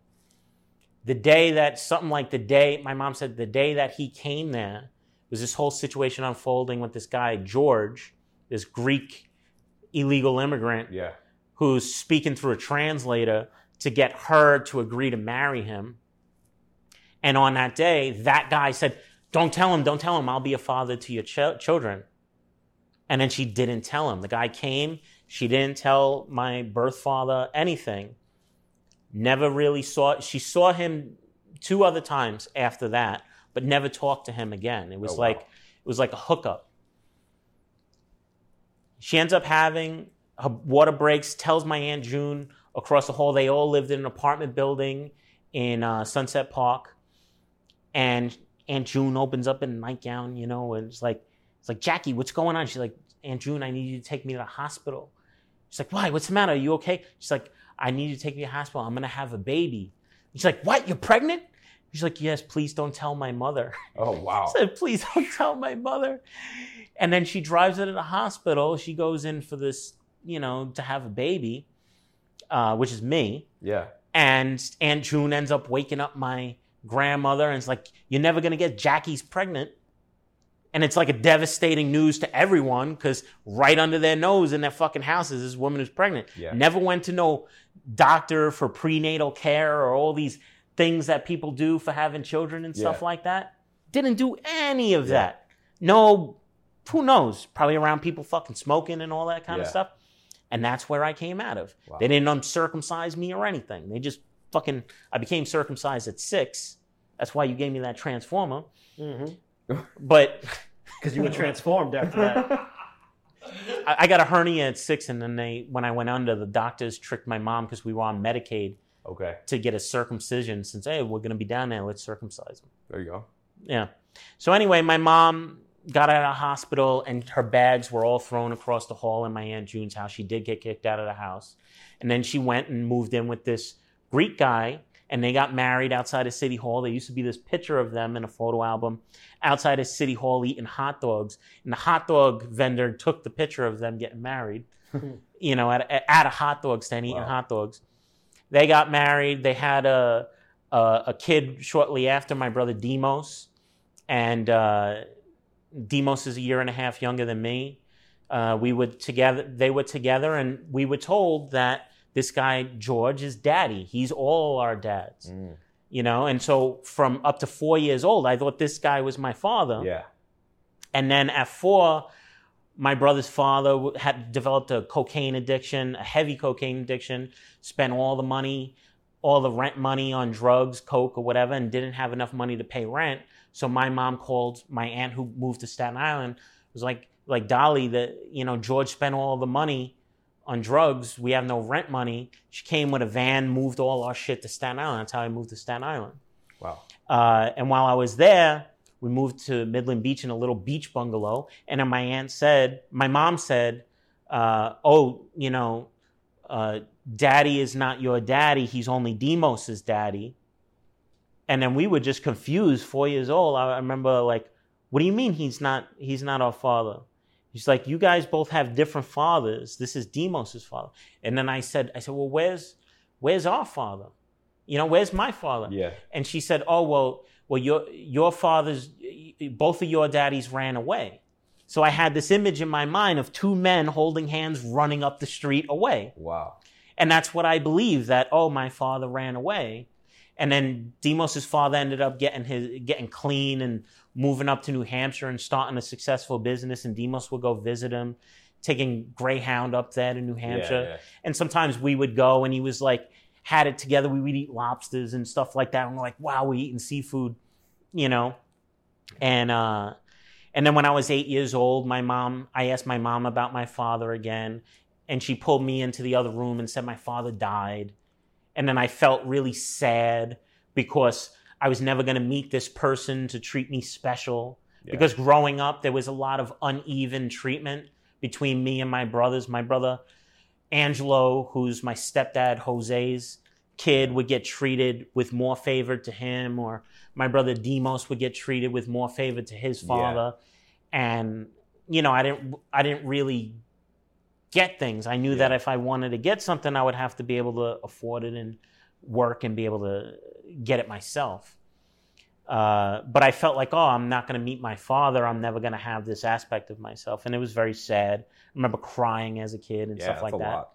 The day that, something like the day, my mom said, the day that he came there was this whole situation unfolding with this guy, George, this Greek illegal immigrant Yeah. who's speaking through a translator to get her to agree to marry him. And on that day, that guy said, Don't tell him, don't tell him, I'll be a father to your ch- children. And then she didn't tell him. The guy came, she didn't tell my birth father anything. Never really saw, she saw him two other times after that, but never talked to him again. It was Oh, wow. like, it was like a hookup. She ends up having her water breaks, tells my Aunt June across the hall. They all lived in an apartment building in uh, Sunset Park. And Aunt June opens up in a nightgown, you know, and it's like, it's like, Jackie, what's going on? She's like, Aunt June, I need you to take me to the hospital. She's like, why? What's the matter? Are you okay? She's like, I need you to take me to the hospital. I'm going to have a baby. She's like, what? You're pregnant? She's like, yes, please don't tell my mother. Oh [laughs] wow. said, please don't [laughs] tell my mother. And then she drives her to the hospital. She goes in for this, you know, to have a baby, uh, which is me. Yeah. And Aunt June ends up waking up my grandmother and it's like, you're never going to get Jackie's pregnant. And it's like a devastating news to everyone because right under their nose in their fucking house is this woman who's pregnant. Yeah. Never went to no doctor for prenatal care or all these things that people do for having children and stuff Yeah. like that. Didn't do any of Yeah. that. No, who knows? Probably around people fucking smoking and all that kind of stuff. And that's where I came out of. Wow. They didn't uncircumcise me or anything. They just fucking, I became circumcised at six. That's why you gave me that transformer. Mhm. But [laughs] Because you were transformed after that. I, I got a hernia at six, and then they, when I went under, the doctors tricked my mom because we were on Medicaid Okay. to get a circumcision. Since hey, we're gonna be down there, let's circumcise them. There you go. Yeah. So anyway, my mom got out of the hospital, and her bags were all thrown across the hall in my aunt June's house. She did get kicked out of the house, and then she went and moved in with this Greek guy, and they got married outside of City Hall. There used to be this picture of them in a photo album outside of City Hall eating hot dogs, and the hot dog vendor took the picture of them getting married. [laughs] you know, at, at a hot dog stand eating Wow. hot dogs. They got married. They had a a, a kid shortly after my brother Demos, and uh, Demos is a year and a half younger than me. Uh, we were together. They were together, and we were told that this guy George is daddy. He's all our dads, Mm. you know. And so, from up to four years old, I thought this guy was my father. Yeah. And then at four, my brother's father had developed a cocaine addiction, a heavy cocaine addiction, spent all the money, all the rent money on drugs, coke, or whatever, and didn't have enough money to pay rent. So my mom called my aunt who moved to Staten Island, was like, like Dolly, that you know, George spent all the money on drugs. We have no rent money. She came with a van, moved all our shit to Staten Island. That's how I moved to Staten Island. Wow. Uh, and while I was there, we moved to Midland Beach in a little beach bungalow. And then my aunt said, my mom said, uh, "Oh, you know, uh, Daddy is not your daddy. He's only Demos's daddy." And then we were just confused. Four years old. I I remember like, "What do you mean he's not? He's not our father?" He's like, "You guys both have different fathers. This is Demos's father." And then I said, "I said, well, where's where's our father?" You know, where's my father? Yeah. And she said, "Oh well, well your your father's both of your daddies ran away." So I had this image in my mind of two men holding hands running up the street away. Wow. And that's what I believe that oh my father ran away. And then Demos's father ended up getting his getting clean and moving up to New Hampshire and starting a successful business and Demos would go visit him, taking Greyhound up there to New Hampshire. Yeah, yeah. And sometimes we would go and he was like had it together. We would eat lobsters and stuff like that. And we're like, wow, we're eating seafood, you know. And uh and then when I was eight years old, my mom, I asked my mom about my father again, and she pulled me into the other room and said my father died. And then I felt really sad because I was never going to meet this person to treat me special. Yeah. Because growing up, there was a lot of uneven treatment between me and my brothers. My brother Angelo, who's my stepdad Jose's kid, would get treated with more favor to him, or my brother Demos would get treated with more favor to his father. And you know, I didn't, I didn't really get things. I knew that if I wanted to get something, I would have to be able to afford it and work and be able to get it myself. Uh, but I felt like, oh, I'm not going to meet my father. I'm never going to have this aspect of myself, and it was very sad. I remember crying as a kid and Yeah, stuff like that.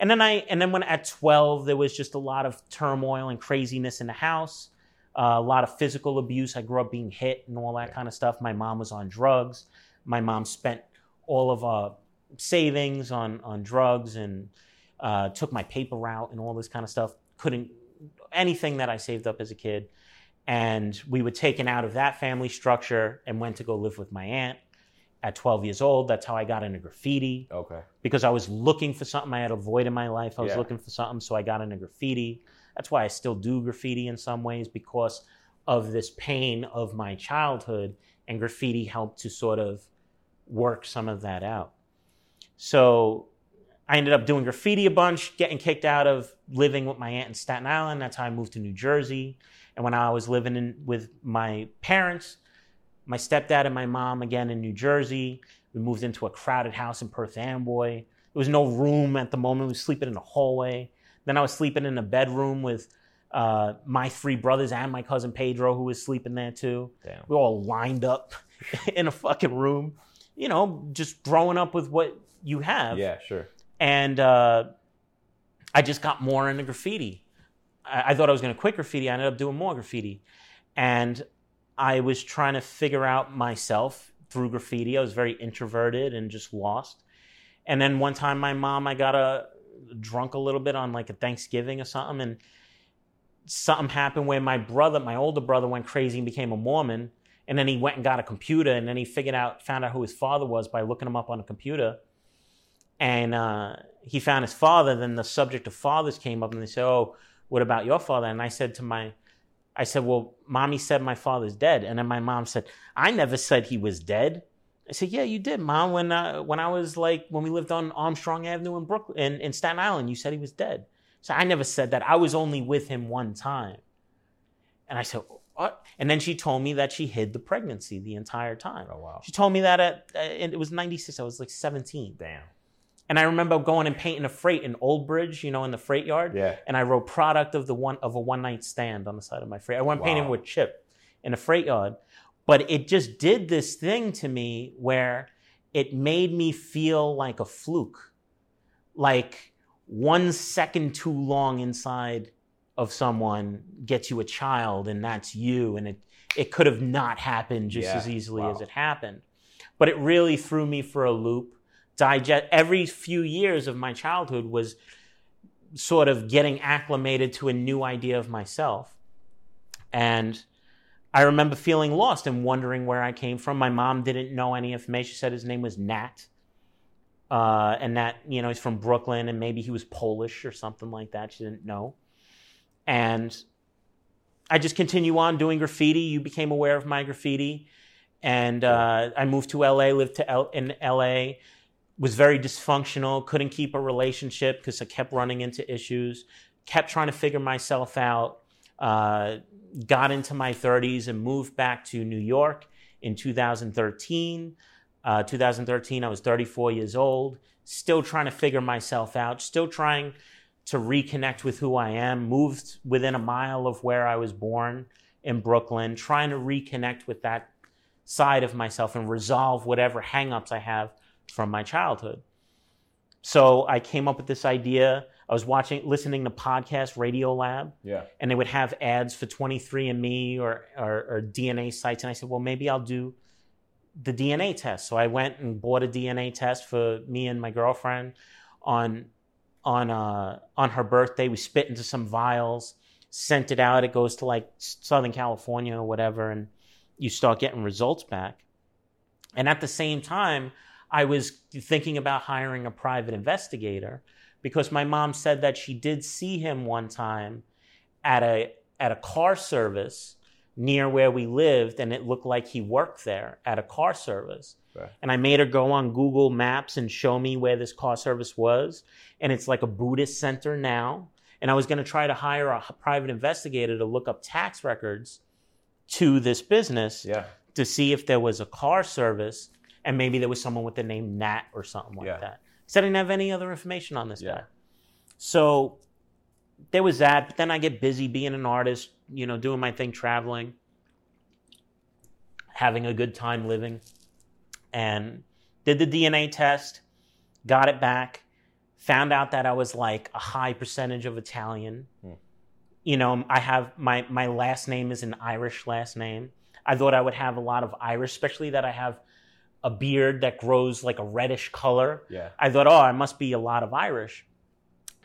And then I, and then when at 12, there was just a lot of turmoil and craziness in the house, uh, a lot of physical abuse. I grew up being hit and all that Yeah. kind of stuff. My mom was on drugs. My mom spent all of our savings on on drugs and uh, took my paper route and all this kind of stuff. Couldn't anything that I saved up as a kid. And we were taken out of that family structure and went to go live with my aunt at 12 years old. That's how I got into graffiti okay. because I was looking for something. I had a void in my life. I was Yeah. looking for something, so I got into graffiti. That's why I still do graffiti in some ways because of this pain of my childhood, and graffiti helped to sort of work some of that out. So I ended up doing graffiti a bunch, getting kicked out of living with my aunt in Staten Island. That's how I moved to New Jersey. And when I was living in, with my parents, my stepdad and my mom again in New Jersey, we moved into a crowded house in Perth Amboy. There was no room at the moment. We were sleeping in a hallway. Then I was sleeping in a bedroom with uh, my three brothers and my cousin Pedro, who was sleeping there too. Damn. We were all lined up [laughs] in a fucking room. You know, just growing up with what you have Yeah, sure. And uh, I just got more into graffiti. I, I thought I was going to quit graffiti. I ended up doing more graffiti, and I was trying to figure out myself through graffiti. I was very introverted and just lost. And then one time, my mom, I got a drunk a little bit on like a Thanksgiving or something, and something happened where my brother, my older brother, went crazy and became a Mormon. And then he went and got a computer, and then he figured out, found out who his father was by looking him up on a computer and uh, he found his father. Then the subject of fathers came up, and they said, "Oh, what about your father?" And I said to my, I said, "Well, mommy said my father's dead," and then my mom said, "I never said he was dead." I said, "Yeah, you did, mom. When uh, when I was like when we lived on Armstrong Avenue in Brooklyn, in, in Staten Island, you said he was dead." So I never said that. I was only with him one time, and I said, "What?" And then she told me that she hid the pregnancy the entire time. Oh wow. She told me that at uh, and it was '96. I was like 17. Damn. And I remember going and painting a freight in Old Bridge, you know, in the freight yard. Yeah. And I wrote product of the one of a one night stand on the side of my freight. I went painting with chip in a freight yard. But it just did this thing to me where it made me feel like a fluke. Like one second too long inside of someone gets you a child and that's you. And it, it could have not happened just Yeah. as easily Wow. as it happened. But it really threw me for a loop digest every few years of my childhood was sort of getting acclimated to a new idea of myself. And i remember feeling lost and wondering where i came from. My mom didn't know any information. She said his name was nat. Uh, and that you know he's from brooklyn and maybe he was polish or something like that. She didn't know. And i just continue on doing graffiti. You became aware of my graffiti. And uh, i moved to la lived to L- in la was very dysfunctional, couldn't keep a relationship because I kept running into issues, kept trying to figure myself out, uh, got into my 30s and moved back to New York in 2013. Uh, 2013, I was 34 years old, still trying to figure myself out, still trying to reconnect with who I am, moved within a mile of where I was born in Brooklyn, trying to reconnect with that side of myself and resolve whatever hangups I have from my childhood. So I came up with this idea. I was watching, listening to podcast Radiolab, Yeah. and they would have ads for 23andMe or, or, or DNA sites. And I said, well, maybe I'll do the DNA test. So I went and bought a DNA test for me and my girlfriend on on uh, on her birthday. We spit into some vials, sent it out. It goes to like Southern California or whatever, and you start getting results back. And at the same time, I was thinking about hiring a private investigator because my mom said that she did see him one time at a at a car service near where we lived and it looked like he worked there at a car service. Right. And I made her go on Google Maps and show me where this car service was and it's like a Buddhist center now. And I was going to try to hire a private investigator to look up tax records to this business Yeah. to see if there was a car service and maybe there was someone with the name Nat or something like Yeah. that. Because I didn't have any other information on this Yeah. guy. So there was that. But then I get busy being an artist, you know, doing my thing, traveling, having a good time living, and did the DNA test, got it back, found out that I was like a high percentage of Italian. Hmm. You know, I have my my last name is an Irish last name. I thought I would have a lot of Irish, especially that I have a beard that grows like a reddish color. Yeah. I thought, oh, I must be a lot of Irish.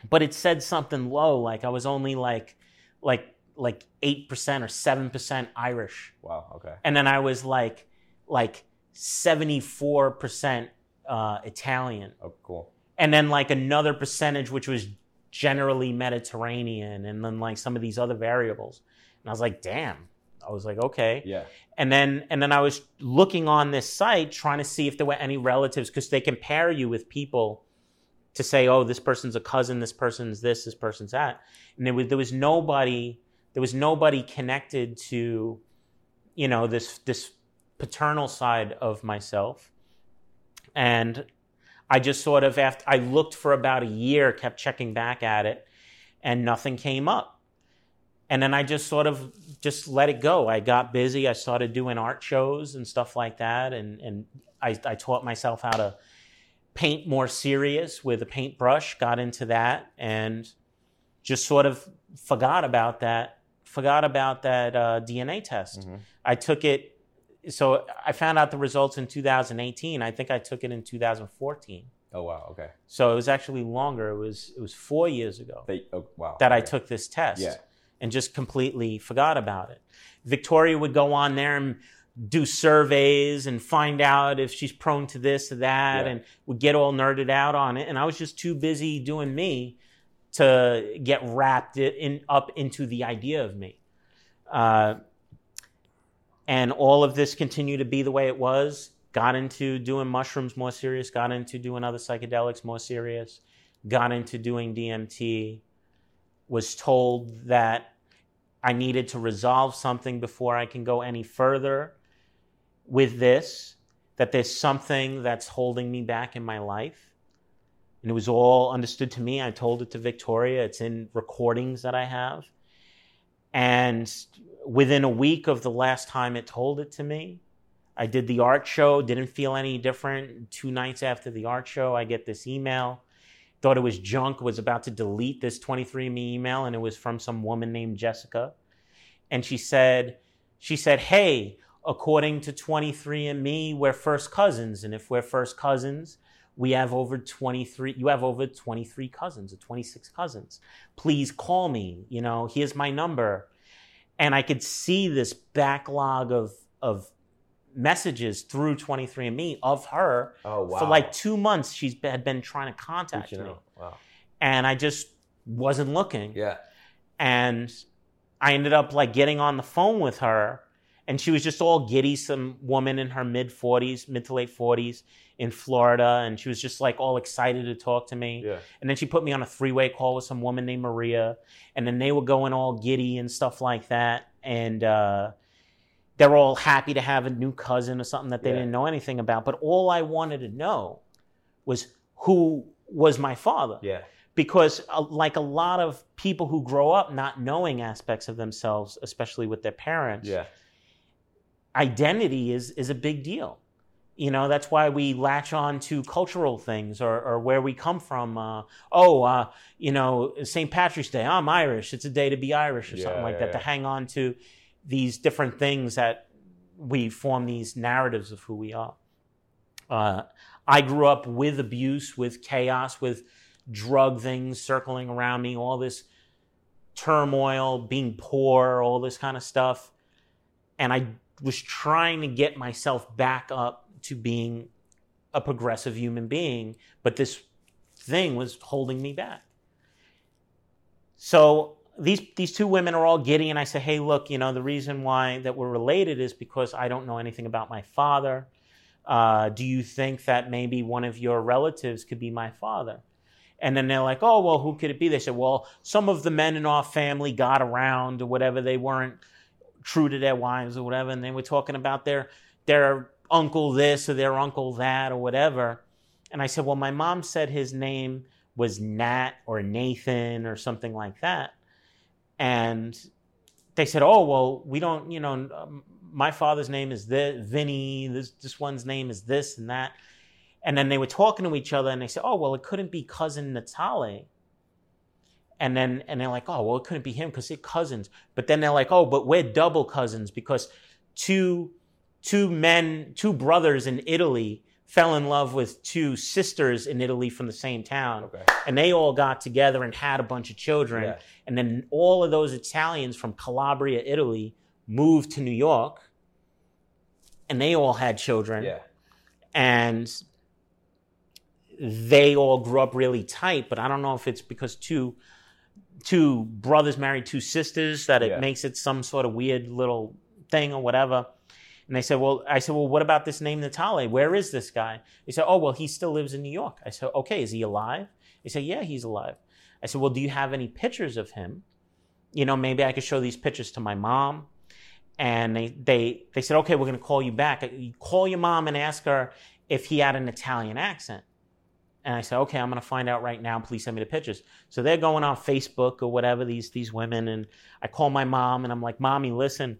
But it said something low, like I was only like like like eight percent or seven percent Irish. Wow. Okay. And then I was like like seventy four percent uh Italian. Oh, cool. And then like another percentage which was generally Mediterranean and then like some of these other variables. And I was like, damn. I was like, okay. Yeah. and then and then I was looking on this site trying to see if there were any relatives because they compare you with people to say, oh, this person's a cousin, this person's this, this person's that, and there was there was nobody there was nobody connected to, you know, this this paternal side of myself, and I just sort of after I looked for about a year, kept checking back at it, and nothing came up and then I just sort of just let it go. I got busy. I started doing art shows and stuff like that, and and I, I taught myself how to paint more serious with a paintbrush. Got into that, and just sort of forgot about that. Forgot about that uh, DNA test. Mhm. I took it. So I found out the results in 2018. I think I took it in 2014. Oh wow. Okay. So it was actually longer. It was it was four years ago They, oh, wow. that I took this test Yeah. And just completely forgot about it. Victoria would go on there and do surveys and find out if she's prone to this or that Yeah. and would get all nerded out on it. And I was just too busy doing me to get wrapped it in, up into the idea of me. Uh, and all of this continued to be the way it was. Got into doing mushrooms more serious, got into doing other psychedelics more serious, got into doing DMT, was told that I needed to resolve something before I can go any further with this, that there's something that's holding me back in my life. And it was all understood to me. I told it to Victoria. It's in recordings that I have. And within a week of the last time it told it to me, I did the art show, didn't feel any different. Two nights after the art show, I get this email thought it was junk, was about to delete this 23andMe email, and it was from some woman named Jessica. And she said, she said, hey, according to 23andMe, we're first cousins. And if we're first cousins, we have over 23, you have over 23 cousins or 26 cousins. Please call me. You know, here's my number. And I could see this backlog of, of messages through 23andMe of her Oh wow. for like two months she had been trying to contact me out. Wow. and i just wasn't looking Yeah. and i ended up like getting on the phone with her and she was just all giddy some woman in her mid 40s mid to late 40s in florida and she was just like all excited to talk to me Yeah. and then she put me on a three-way call with some woman named maria and then they were going all giddy and stuff like that and uh they're all happy to have a new cousin or something that they Yeah. didn't know anything about. But all I wanted to know was who was my father. Yeah. because uh, like a lot of people who grow up not knowing aspects of themselves, especially with their parents, Yeah. identity is is a big deal. You know, that's why we latch on to cultural things or, or where we come from. Uh, oh, uh, you know, St. Patrick's Day, I'm Irish. It's a day to be Irish or something like yeah, that, to hang on to these different things that we form these narratives of who we are. Uh, I grew up with abuse, with chaos, with drug things circling around me, all this turmoil, being poor, all this kind of stuff. And I was trying to get myself back up to being a progressive human being, but this thing was holding me back. So these these two women are all giddy, and I say, "Hey, look, you know, the reason why that we're related is because I don't know anything about my father. Uh, do you think that maybe one of your relatives could be my father?" And then they're like, "Oh, well, who could it be?" They said, "Well, some of the men in our family got around or whatever. They weren't true to their wives or whatever, and they were talking about their their uncle this or their uncle that or whatever." And I said, "Well, my mom said his name was Nat or Nathan or something like that." And they said, "Oh, well, we don't, you know, um, my father's name is this, Vinny. This this one's name is this and that." And then they were talking to each other, and they said, "Oh, well, it couldn't be cousin Natale." And then and they're like, "Oh, well, it couldn't be him because they're cousins." But then they're like, "Oh, but we're double cousins because two two men, two brothers in Italy." Fell in love with two sisters in Italy from the same town Okay. and they all got together and had a bunch of children. Yeah. And then all of those Italians from Calabria, Italy, moved to New York, and they all had children. Yeah. And they all grew up really tight. But I don't know if it's because two two brothers married two sisters that it Yeah. makes it some sort of weird little thing or whatever. And they said, well, I said, well, what about this name Natale? Where is this guy? They said, oh, well, he still lives in New York. I said, okay, is he alive? They said, yeah, he's alive. I said, well, do you have any pictures of him? You know, maybe I could show these pictures to my mom. And they they they said, okay, we're going to call you back. Call your mom and ask her if he had an Italian accent. And I said, okay, I'm going to find out right now. Please send me the pictures. So they're going on Facebook or whatever, these, these women. And I call my mom and I'm like, mommy, listen,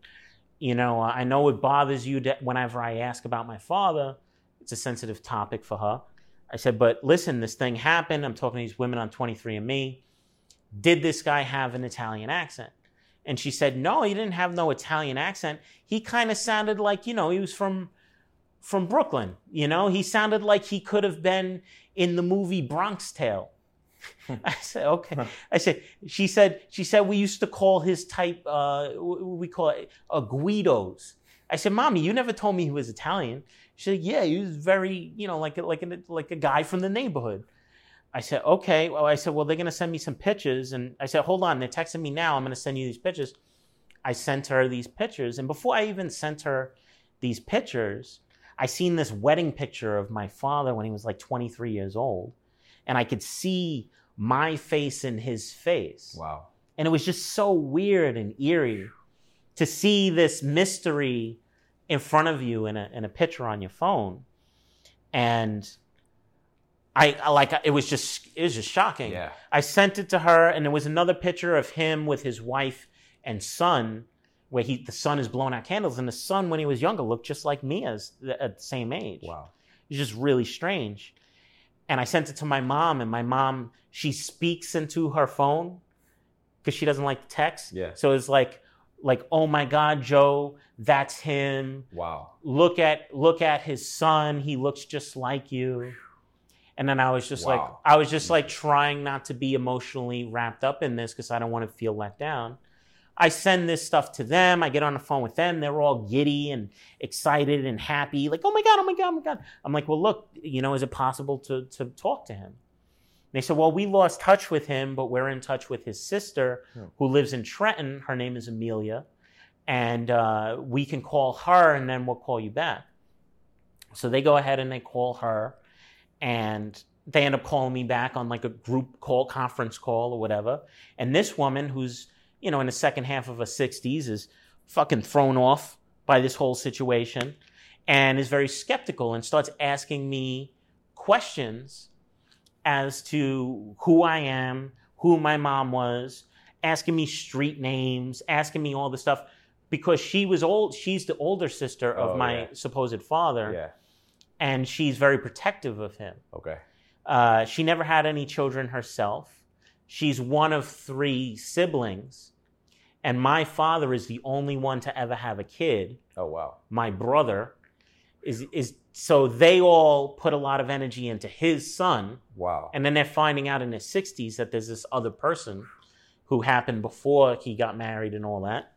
you know, I know it bothers you that whenever I ask about my father. It's a sensitive topic for her. I said, but listen, this thing happened. I'm talking to these women on 23andMe. Did this guy have an Italian accent? And she said, no, he didn't have no Italian accent. He kind of sounded like, you know, he was from from Brooklyn. You know, he sounded like he could have been in the movie Bronx Tale. [laughs] I said, okay. I said, she said, she said we used to call his type, uh, we call it, uh, Guidos. I said, mommy, you never told me he was Italian. She said, yeah, he was very, you know, like like a, like a guy from the neighborhood. I said, okay. Well, I said, well, they're going to send me some pictures. And I said, hold on, they're texting me now. I'm going to send you these pictures. I sent her these pictures. And before I even sent her these pictures, I seen this wedding picture of my father when he was like 23 years old. And I could see my face in his face. Wow. And it was just so weird and eerie to see this mystery in front of you in a, in a picture on your phone. And I, I like it was just it was just shocking. Yeah. I sent it to her, and there was another picture of him with his wife and son, where he the son is blowing out candles, and the son when he was younger looked just like me as at the same age. Wow. It's just really strange. And I sent it to my mom, and my mom she speaks into her phone because she doesn't like text. Yeah. So it's like, like, oh my God, Joe, that's him. Wow. Look at look at his son. He looks just like you. And then I was just like, I was just like trying not to be emotionally wrapped up in this because I don't want to feel let down. I send this stuff to them. I get on the phone with them. They're all giddy and excited and happy. Like, oh my God, oh my God, oh my God. I'm like, well, look, you know, is it possible to, to talk to him? They said, well, we lost touch with him, but we're in touch with his sister Hmm. who lives in Trenton. Her name is Amelia. And uh, we can call her and then we'll call you back. So they go ahead and they call her. And they end up calling me back on like a group call, conference call or whatever. And this woman, who's, you know, in the second half of her 60s, is fucking thrown off by this whole situation and is very skeptical and starts asking me questions as to who I am, who my mom was, asking me street names, asking me all this stuff because she was old. She's the older sister of Oh, my yeah. supposed father, Yeah. and she's very protective of him. Okay. Uh, she never had any children herself. She's one of three siblings, and my father is the only one to ever have a kid. Oh wow. My brother is is so they all put a lot of energy into his son, Wow. and then they're finding out in his sixties that there's this other person who happened before he got married and all that.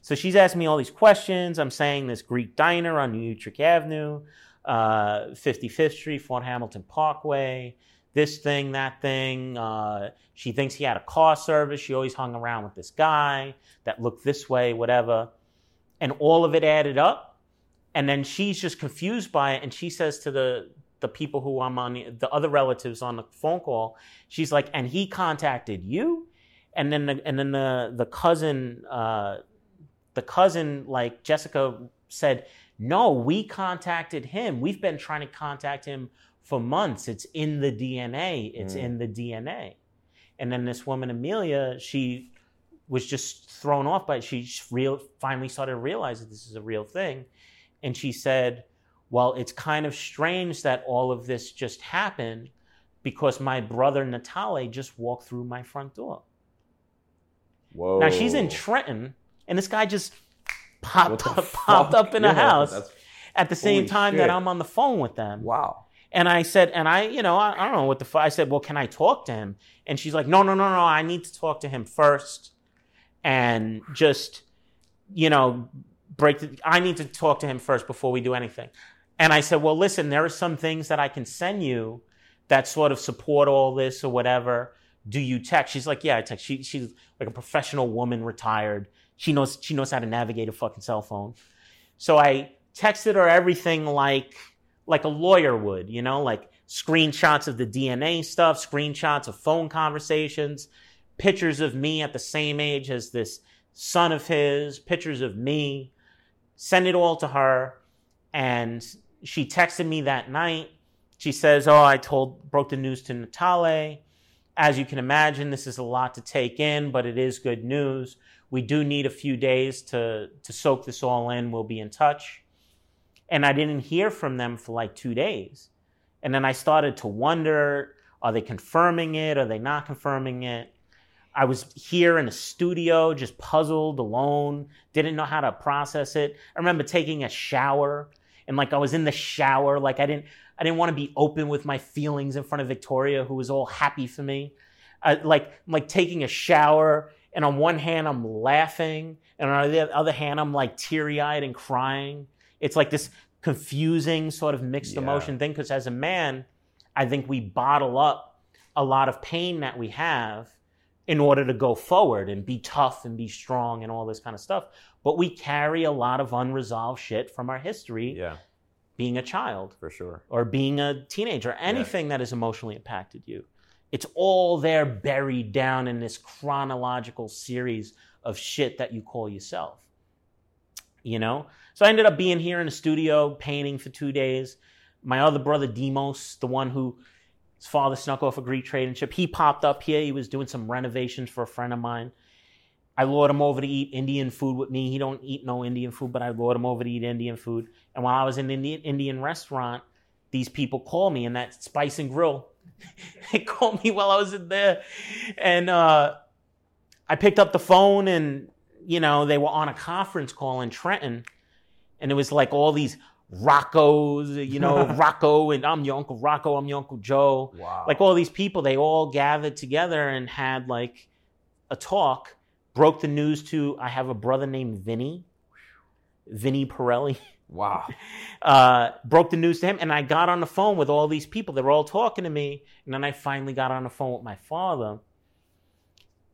So she's asking me all these questions. I'm saying this Greek diner on New Utrecht Avenue, uh, 55th Street, Fort Hamilton Parkway, this thing, that thing. Uh, she thinks he had a car service. She always hung around with this guy that looked this way, whatever. And all of it added up. And then she's just confused by it. And she says to the, the people who I'm on, the, the other relatives on the phone call, she's like, and he contacted you? And then the, and then the, the cousin, uh, the cousin, like Jessica said, no, we contacted him. We've been trying to contact him for months. It's in the DNA. It's Mm. in the DNA. And then this woman, Amelia, she was just thrown off by it. She real, finally started to realize that this is a real thing. And she said, Well, it's kind of strange that all of this just happened because my brother Natale just walked through my front door. Whoa. Now she's in Trenton, and this guy just popped up, popped up in a house at the same time shit. that I'm on the phone with them. Wow. And I said, and I, you know, I, I don't know what the fuck. I said, well, can I talk to him? And she's like, no, no, no, no. I need to talk to him first, and just, you know, break. The, I need to talk to him first before we do anything. And I said, well, listen, there are some things that I can send you that sort of support all this or whatever. Do you text? She's like, yeah, I text. She, she's like a professional woman, retired. She knows she knows how to navigate a fucking cell phone. So I texted her everything like like a lawyer would, you know, like screenshots of the DNA stuff, screenshots of phone conversations, pictures of me at the same age as this son of his, pictures of me. Send it all to her. And she texted me that night. She says, Oh, I told, broke the news to Natale. As you can imagine, this is a lot to take in, but it is good news. We do need a few days to, to soak this all in. We'll be in touch. And I didn't hear from them for like two days. And then I started to wonder are they confirming it? Are they not confirming it? I was here in a studio, just puzzled, alone, didn't know how to process it. I remember taking a shower and like I was in the shower, like I didn't I didn't want to be open with my feelings in front of Victoria, who was all happy for me. Like like taking a shower, and on one hand I'm laughing, and on the other hand I'm like teary eyed and crying. It's like this confusing sort of mixed Yeah. emotion thing. Because as a man, I think we bottle up a lot of pain that we have in order to go forward and be tough and be strong and all this kind of stuff. But we carry a lot of unresolved shit from our history Yeah, being a child for sure. or being a teenager, anything that has emotionally impacted you. It's all there buried down in this chronological series of shit that you call yourself. You know? So I ended up being here in the studio painting for two days. My other brother, Demos, the one who his father snuck off a Greek trading ship, he popped up here. He was doing some renovations for a friend of mine. I lured him over to eat Indian food with me. He don't eat no Indian food, but I lured him over to eat Indian food. And while I was in the Indian, Indian restaurant, these people called me in that Spice and Grill. [laughs] they called me while I was in there, and uh, I picked up the phone, and you know they were on a conference call in Trenton, and it was like all these Roccos, you know, [laughs] Rocco, and I'm your Uncle Rocco, I'm your Uncle Joe. Wow. like all these people they all gathered together and had like a talk broke the news to i have a brother named vinny. Vinny pirelli. Wow. [laughs] uh, broke the news to him and i got on the phone with all these people. They were all talking to me and then i finally got on the phone with my father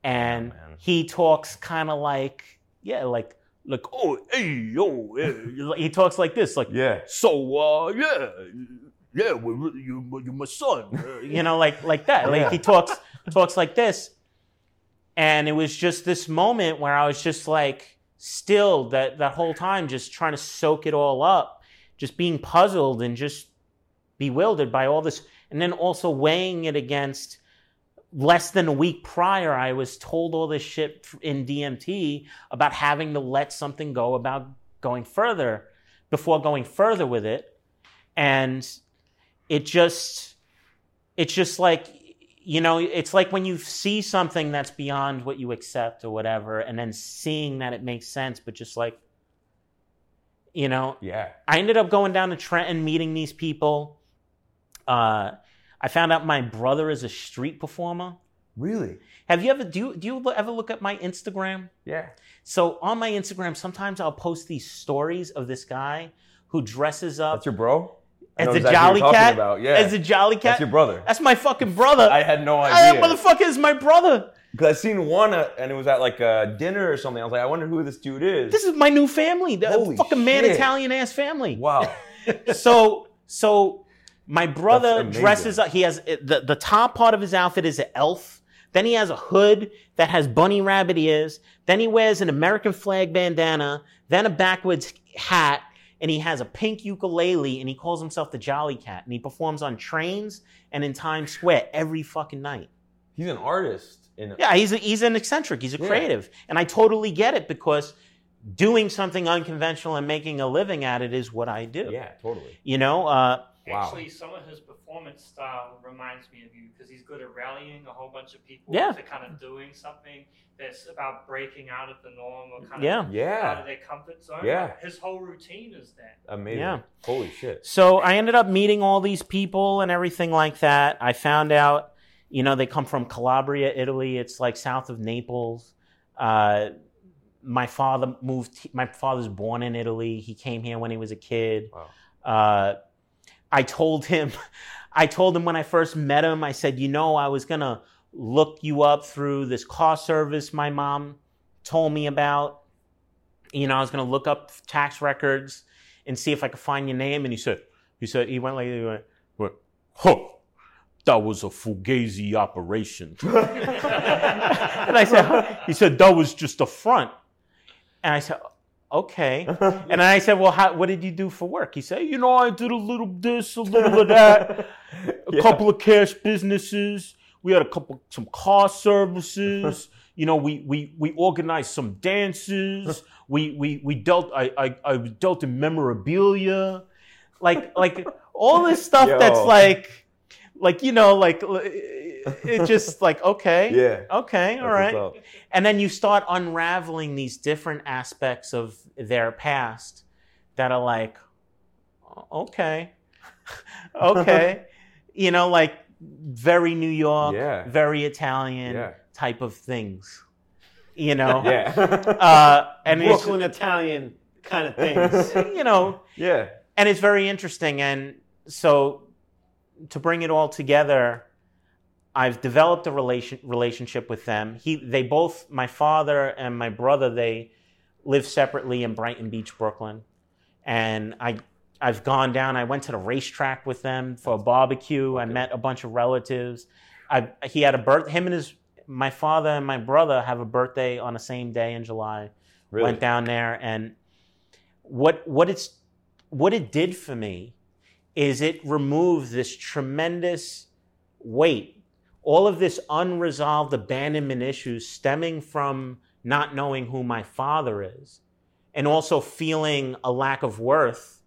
and man. he talks kind of like yeah like like oh hey yo yeah. he talks like this like Yeah. so uh yeah yeah well, you you're my son uh, you know like like that like Yeah. he talks talks like this and it was just this moment where i was just like still that that whole time just trying to soak it all up just being puzzled and just bewildered by all this and then also weighing it against less than a week prior, I was told all this shit in DMT about having to let something go about going further before going further with it. And it just, it's just like, you know, it's like when you see something that's beyond what you accept or whatever, and then seeing that it makes sense, but just like, you know, Yeah. I ended up going down to Trenton, meeting these people. Uh, I found out my brother is a street performer. Really? Have you ever do you, do you ever look at my Instagram? Yeah. So on my Instagram, sometimes I'll post these stories of this guy who dresses up That's your bro? As a exactly jolly cat. About. Yeah. As a jolly cat. That's your brother. That's my fucking brother. I had no idea. I, That idea. motherfucker is my brother. Because I seen one uh, and it was at like a dinner or something. I was like, I wonder who this dude is. This is my new family. The Holy fucking man. Italian ass family. wow. [laughs] so so my brother dresses up he has the, the top part of his outfit is an elf then he has a hood that has bunny rabbit ears then he wears an american flag bandana then a backwards hat and he has a pink ukulele and he calls himself the jolly cat and he performs on trains and in times square every fucking night He's an artist. In yeah he's, a, he's an eccentric he's a Yeah. creative and i totally get it because doing something unconventional and making a living at it is what i do Yeah, totally. you know uh, Wow. Actually, some of his performance style reminds me of you because he's good at rallying a whole bunch of people Yeah. to kind of doing something that's about breaking out of the norm or kind Yeah. of out of Yeah. their comfort zone. Yeah. His whole routine is that. Amazing. Yeah. Holy shit. So I ended up meeting all these people and everything like that. I found out, you know, they come from Calabria, Italy. It's like south of Naples. Uh, my father moved. My father's born in Italy. He came here when he was a kid. Wow. Uh, I told him, [laughs] I told him when I first met him, I said, you know, I was gonna look you up through this car service my mom told me about. You know, I was gonna look up tax records and see if I could find your name. And he said, he said, he went like, he went, huh, that was a fugazi operation. [laughs] and I said, he said, that was just a front. And I said, okay. [laughs] And I said, well, how, what did you do for work? He said, you know, I did a little this, a little of that, [laughs] a Yeah. couple of cash businesses. We had a couple, some car services. [laughs] You know, we we we organized some dances. We we we dealt. I I, I dealt in memorabilia, like like all this stuff that's like, like you know, like it just [laughs] like okay, Yeah. okay, all That's right. And then you start unraveling these different aspects of their past that are like, okay, [laughs] okay, you know, like very New York, Yeah. very Italian Yeah. type of things, you know. [laughs] Yeah. Uh, and it's, Brooklyn Italian kind of things. you know, yeah. and it's very interesting. And so, to bring it all together, I've developed a relation relationship with them. He, they both, my father and my brother, they live separately in Brighton Beach, Brooklyn, and I. I've gone down. I went to the racetrack with them for a barbecue. I met a bunch of relatives. I, he had a birth. Him and his, my father and my brother have a birthday on the same day in July Really. went down there and what what it's what it did for me is it removed this tremendous weight all of this unresolved abandonment issues stemming from not knowing who my father is and also feeling a lack of worth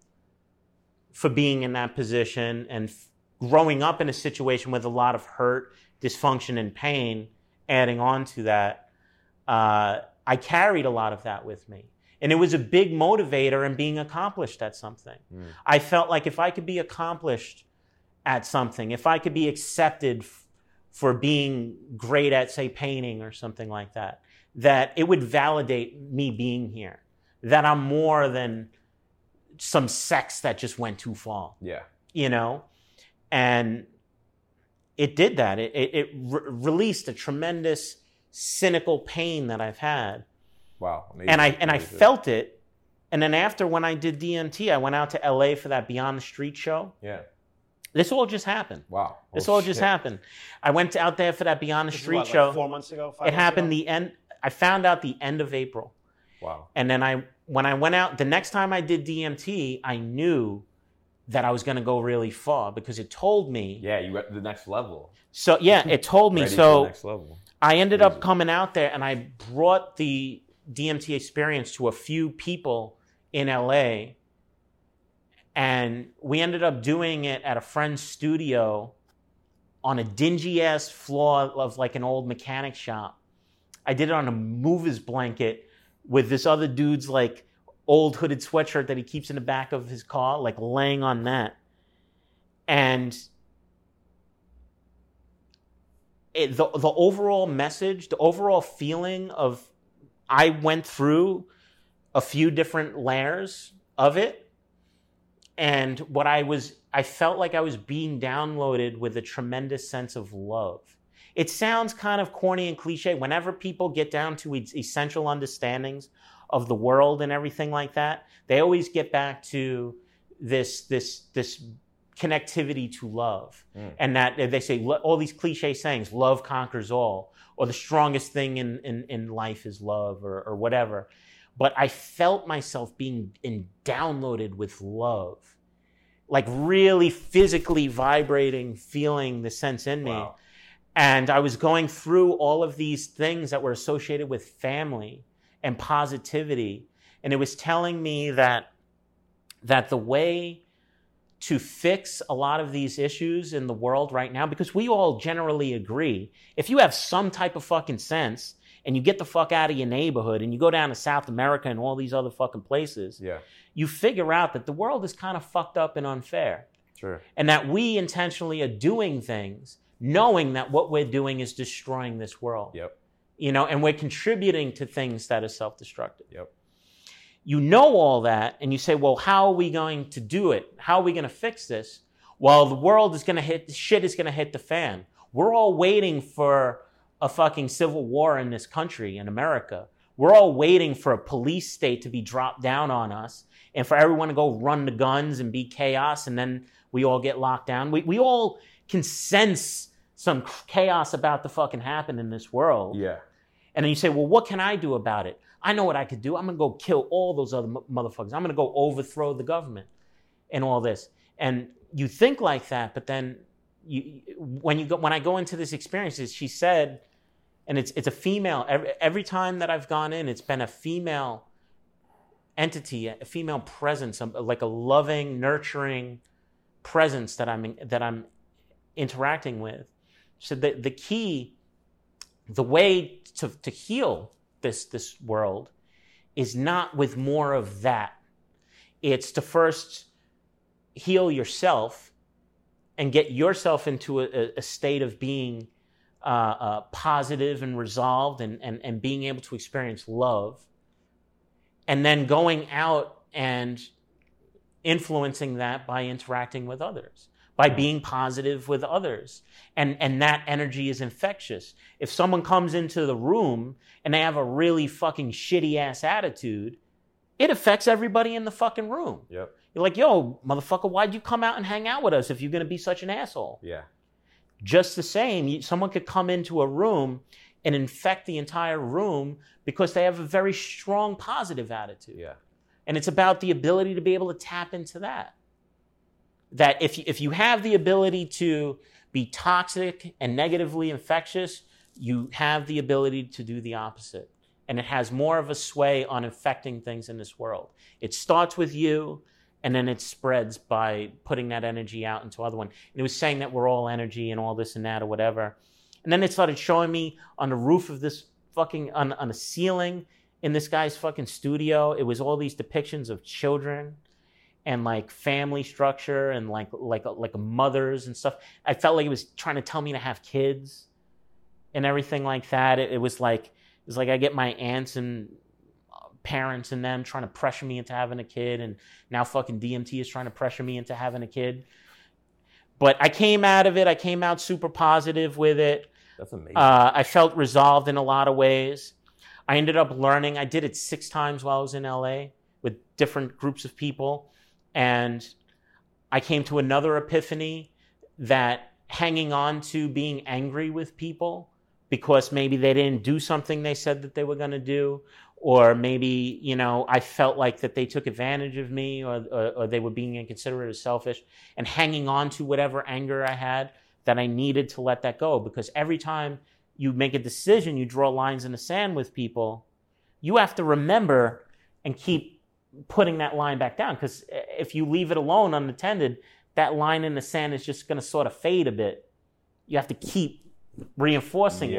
for being in that position and f- growing up in a situation with a lot of hurt dysfunction and pain adding on to that uh, I carried a lot of that with me. And it was a big motivator in being accomplished at something. Mm. I felt like if I could be accomplished at something, if I could be accepted f- for being great at, say, painting or something like that, that it would validate me being here, that I'm more than some sex that just went too far Yeah. you know and it did that it, it, it re- released a tremendous cynical pain that i've had Wow. Amazing. and i and i felt it and then after when i did dmt i went out to la for that beyond the street show Yeah. this all just happened Wow. this Oh, all just happened i went out there for that beyond the This street what, like show four months ago. Five it months happened ago? the end i found out the end of april Wow. and then I, when I went out, the next time I did DMT, I knew that I was going to go really far because it told me. Yeah, you got the next level. So yeah, it told me. [laughs] Ready for so the next level. I ended up coming out there and I brought the DMT experience to a few people in LA. And we ended up doing it at a friend's studio on a dingy ass floor of like an old mechanic shop. I did it on a mover's blanket with this other dude's like old hooded sweatshirt that he keeps in the back of his car, like laying on that. And it, the the overall message, the overall feeling of I went through a few different layers of it, and what I was I felt like I was being downloaded with a tremendous sense of love. It sounds kind of corny and cliche. Whenever people get down to essential understandings of the world and everything like that, they always get back to this this this connectivity to love Mm. and that they say all these cliche sayings love conquers all or the strongest thing in, in, in life is love or, or whatever but i felt myself being in, downloaded with love like really physically vibrating feeling the sense in me Wow. and I was going through all of these things that were associated with family and positivity. And it was telling me that, that the way to fix a lot of these issues in the world right now, because we all generally agree, if you have some type of fucking sense and you get the fuck out of your neighborhood and you go down to South America and all these other fucking places, Yeah, you figure out that the world is kind of fucked up and unfair. Sure. and that we intentionally are doing things knowing that what we're doing is destroying this world. Yep, you know and we're contributing to things that are self-destructive. Yep. You know all that and you say well how are we going to do it? How are we going to fix this? Well the world is going to hit shit is going to hit the fan. We're all waiting for a fucking civil war in this country in america. We're all waiting for a police state to be dropped down on us and for everyone to go run the guns and be chaos and then we all get locked down. We, we all can sense some chaos about to fucking happen in this world. Yeah, and then you say, well, what can I do about it? I know what I could do. I'm going to go kill all those other mo- motherfuckers. I'm going to go overthrow the government and all this. And you think like that, but then you, when you go, when I go into this experience, she said, and it's it's a female. Every, every time that I've gone in, it's been a female entity, a female presence, um, like a loving, nurturing presence that I'm that I'm interacting with. So the the key the way to, to heal this this world is not with more of that. It's to first heal yourself and get yourself into a, a state of being uh, uh, positive and resolved and, and, and being able to experience love and then going out and influencing that by interacting with others by being positive with others and and that energy is infectious if someone comes into the room and they have a really fucking shitty ass attitude it affects everybody in the fucking room yep. you're like yo motherfucker why'd you come out and hang out with us if you're to be such an asshole Yeah, just the same you, someone could come into a room and infect the entire room because they have a very strong positive attitude yeah. and it's about the ability to be able to tap into that. That if you, if you have the ability to be toxic and negatively infectious, you have the ability to do the opposite. And it has more of a sway on infecting things in this world. It starts with you and then it spreads by putting that energy out into other one. And it was saying that we're all energy and all this and that or whatever. And then it started showing me on the roof of this fucking on, on a ceiling in this guy's fucking studio. It was all these depictions of children and like family structure and like like like mothers and stuff. I felt like it was trying to tell me to have kids and everything like that. It, it was like it was like I get my aunts and uh, parents and them trying to pressure me into having a kid, and now fucking DMT is trying to pressure me into having a kid. But I came out of it. I came out super positive with it. That's amazing. Uh, I felt resolved in a lot of ways. I ended up learning. I did it six times while I was in LA with different groups of people. And I came to another epiphany that hanging on to being angry with people because maybe they didn't do something they said that they were going to do or maybe you know i felt like that they took advantage of me or, or, or they were being inconsiderate or selfish and hanging on to whatever anger i had that i needed to let that go. Because every time you make a decision you draw lines in the sand with people you have to remember and keep putting that line back down because eh, if you leave it alone unattended that line in the sand is just going to sort of fade a bit you have to keep reinforcing it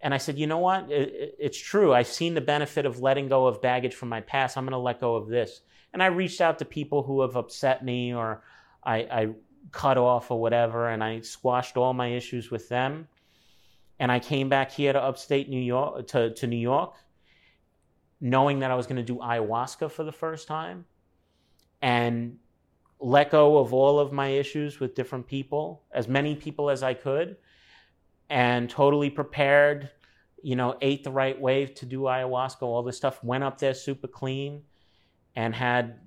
and I said, you know what? It, it- it's true. I've seen the benefit of letting go of baggage from my past. I'm going to let go of this. And I reached out to people who have upset me or I, I cut off or whatever, and I squashed all my issues with them. And I came back here to upstate New York, to, to New York, knowing that I was going to do ayahuasca for the first time and let go of all of my issues with different people, as many people as I could and totally prepared, you know, ate the right way to do ayahuasca, all this stuff, went up there super clean and had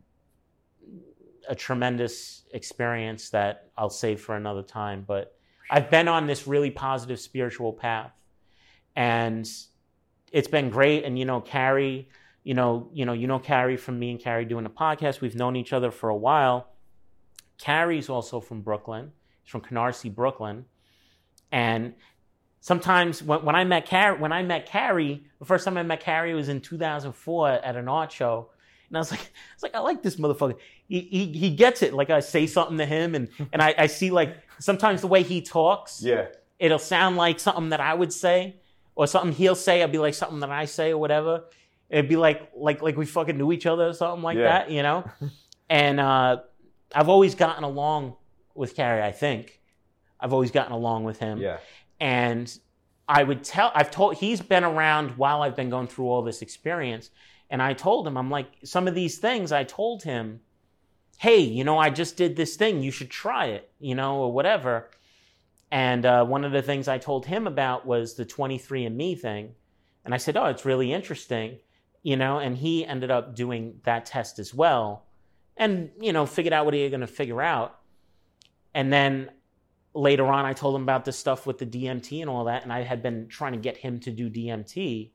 a tremendous experience that I'll save for another time. But I've been on this really positive spiritual path and it's been great. And, you know, Carrie, you know, you know, you know Carrie from me and Carrie doing a podcast. We've known each other for a while. Carrie's also from Brooklyn. She's from Canarsie, Brooklyn. And sometimes when, when I met Carrie, when I met Carrie, the first time I met Carrie was in 2004 at an art show, and I was like, I was like, I like this motherfucker. He he, he gets it. Like I say something to him, and and I, I see like sometimes the way he talks, Yeah. it'll sound like something that I would say, or something he'll say. I'll be like something that I say or whatever. It'd be like like like we fucking knew each other or something like Yeah. that, you know. [laughs] and uh, I've always gotten along with Carrie. I think I've always gotten along with him Yeah. and I would tell I've told he's been around while I've been going through all this experience and I told him I'm like some of these things I told him hey you know I just did this thing you should try it you know or whatever and uh, one of the things I told him about was the 23andme thing and I said oh it's really interesting you know and he ended up doing that test as well and you know figured out what he was going to figure out and then later on, I told him about this stuff with the DMT and all that, and I had been trying to get him to do DMT.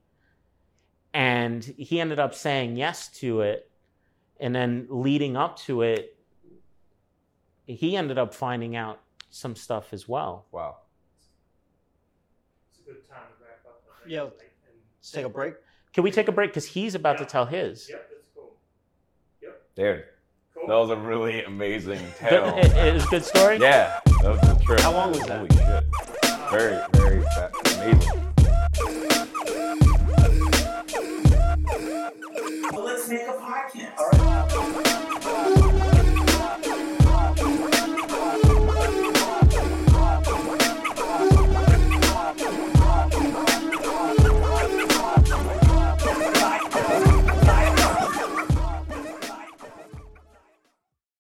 And he ended up saying yes to it. And then leading up to it, he ended up finding out some stuff as well. Wow. It's a good time to wrap up. I think. Yeah. And- Let's take a break. Can we take a break? Because he's about to tell his. Yep, that's cool. Dude, Cool. that was a really amazing Good- [laughs] tale. it, it was a good story? yeah. That was a trip. How long was that? Holy shit. Very, very fa- amazing. Well, let's make a podcast. All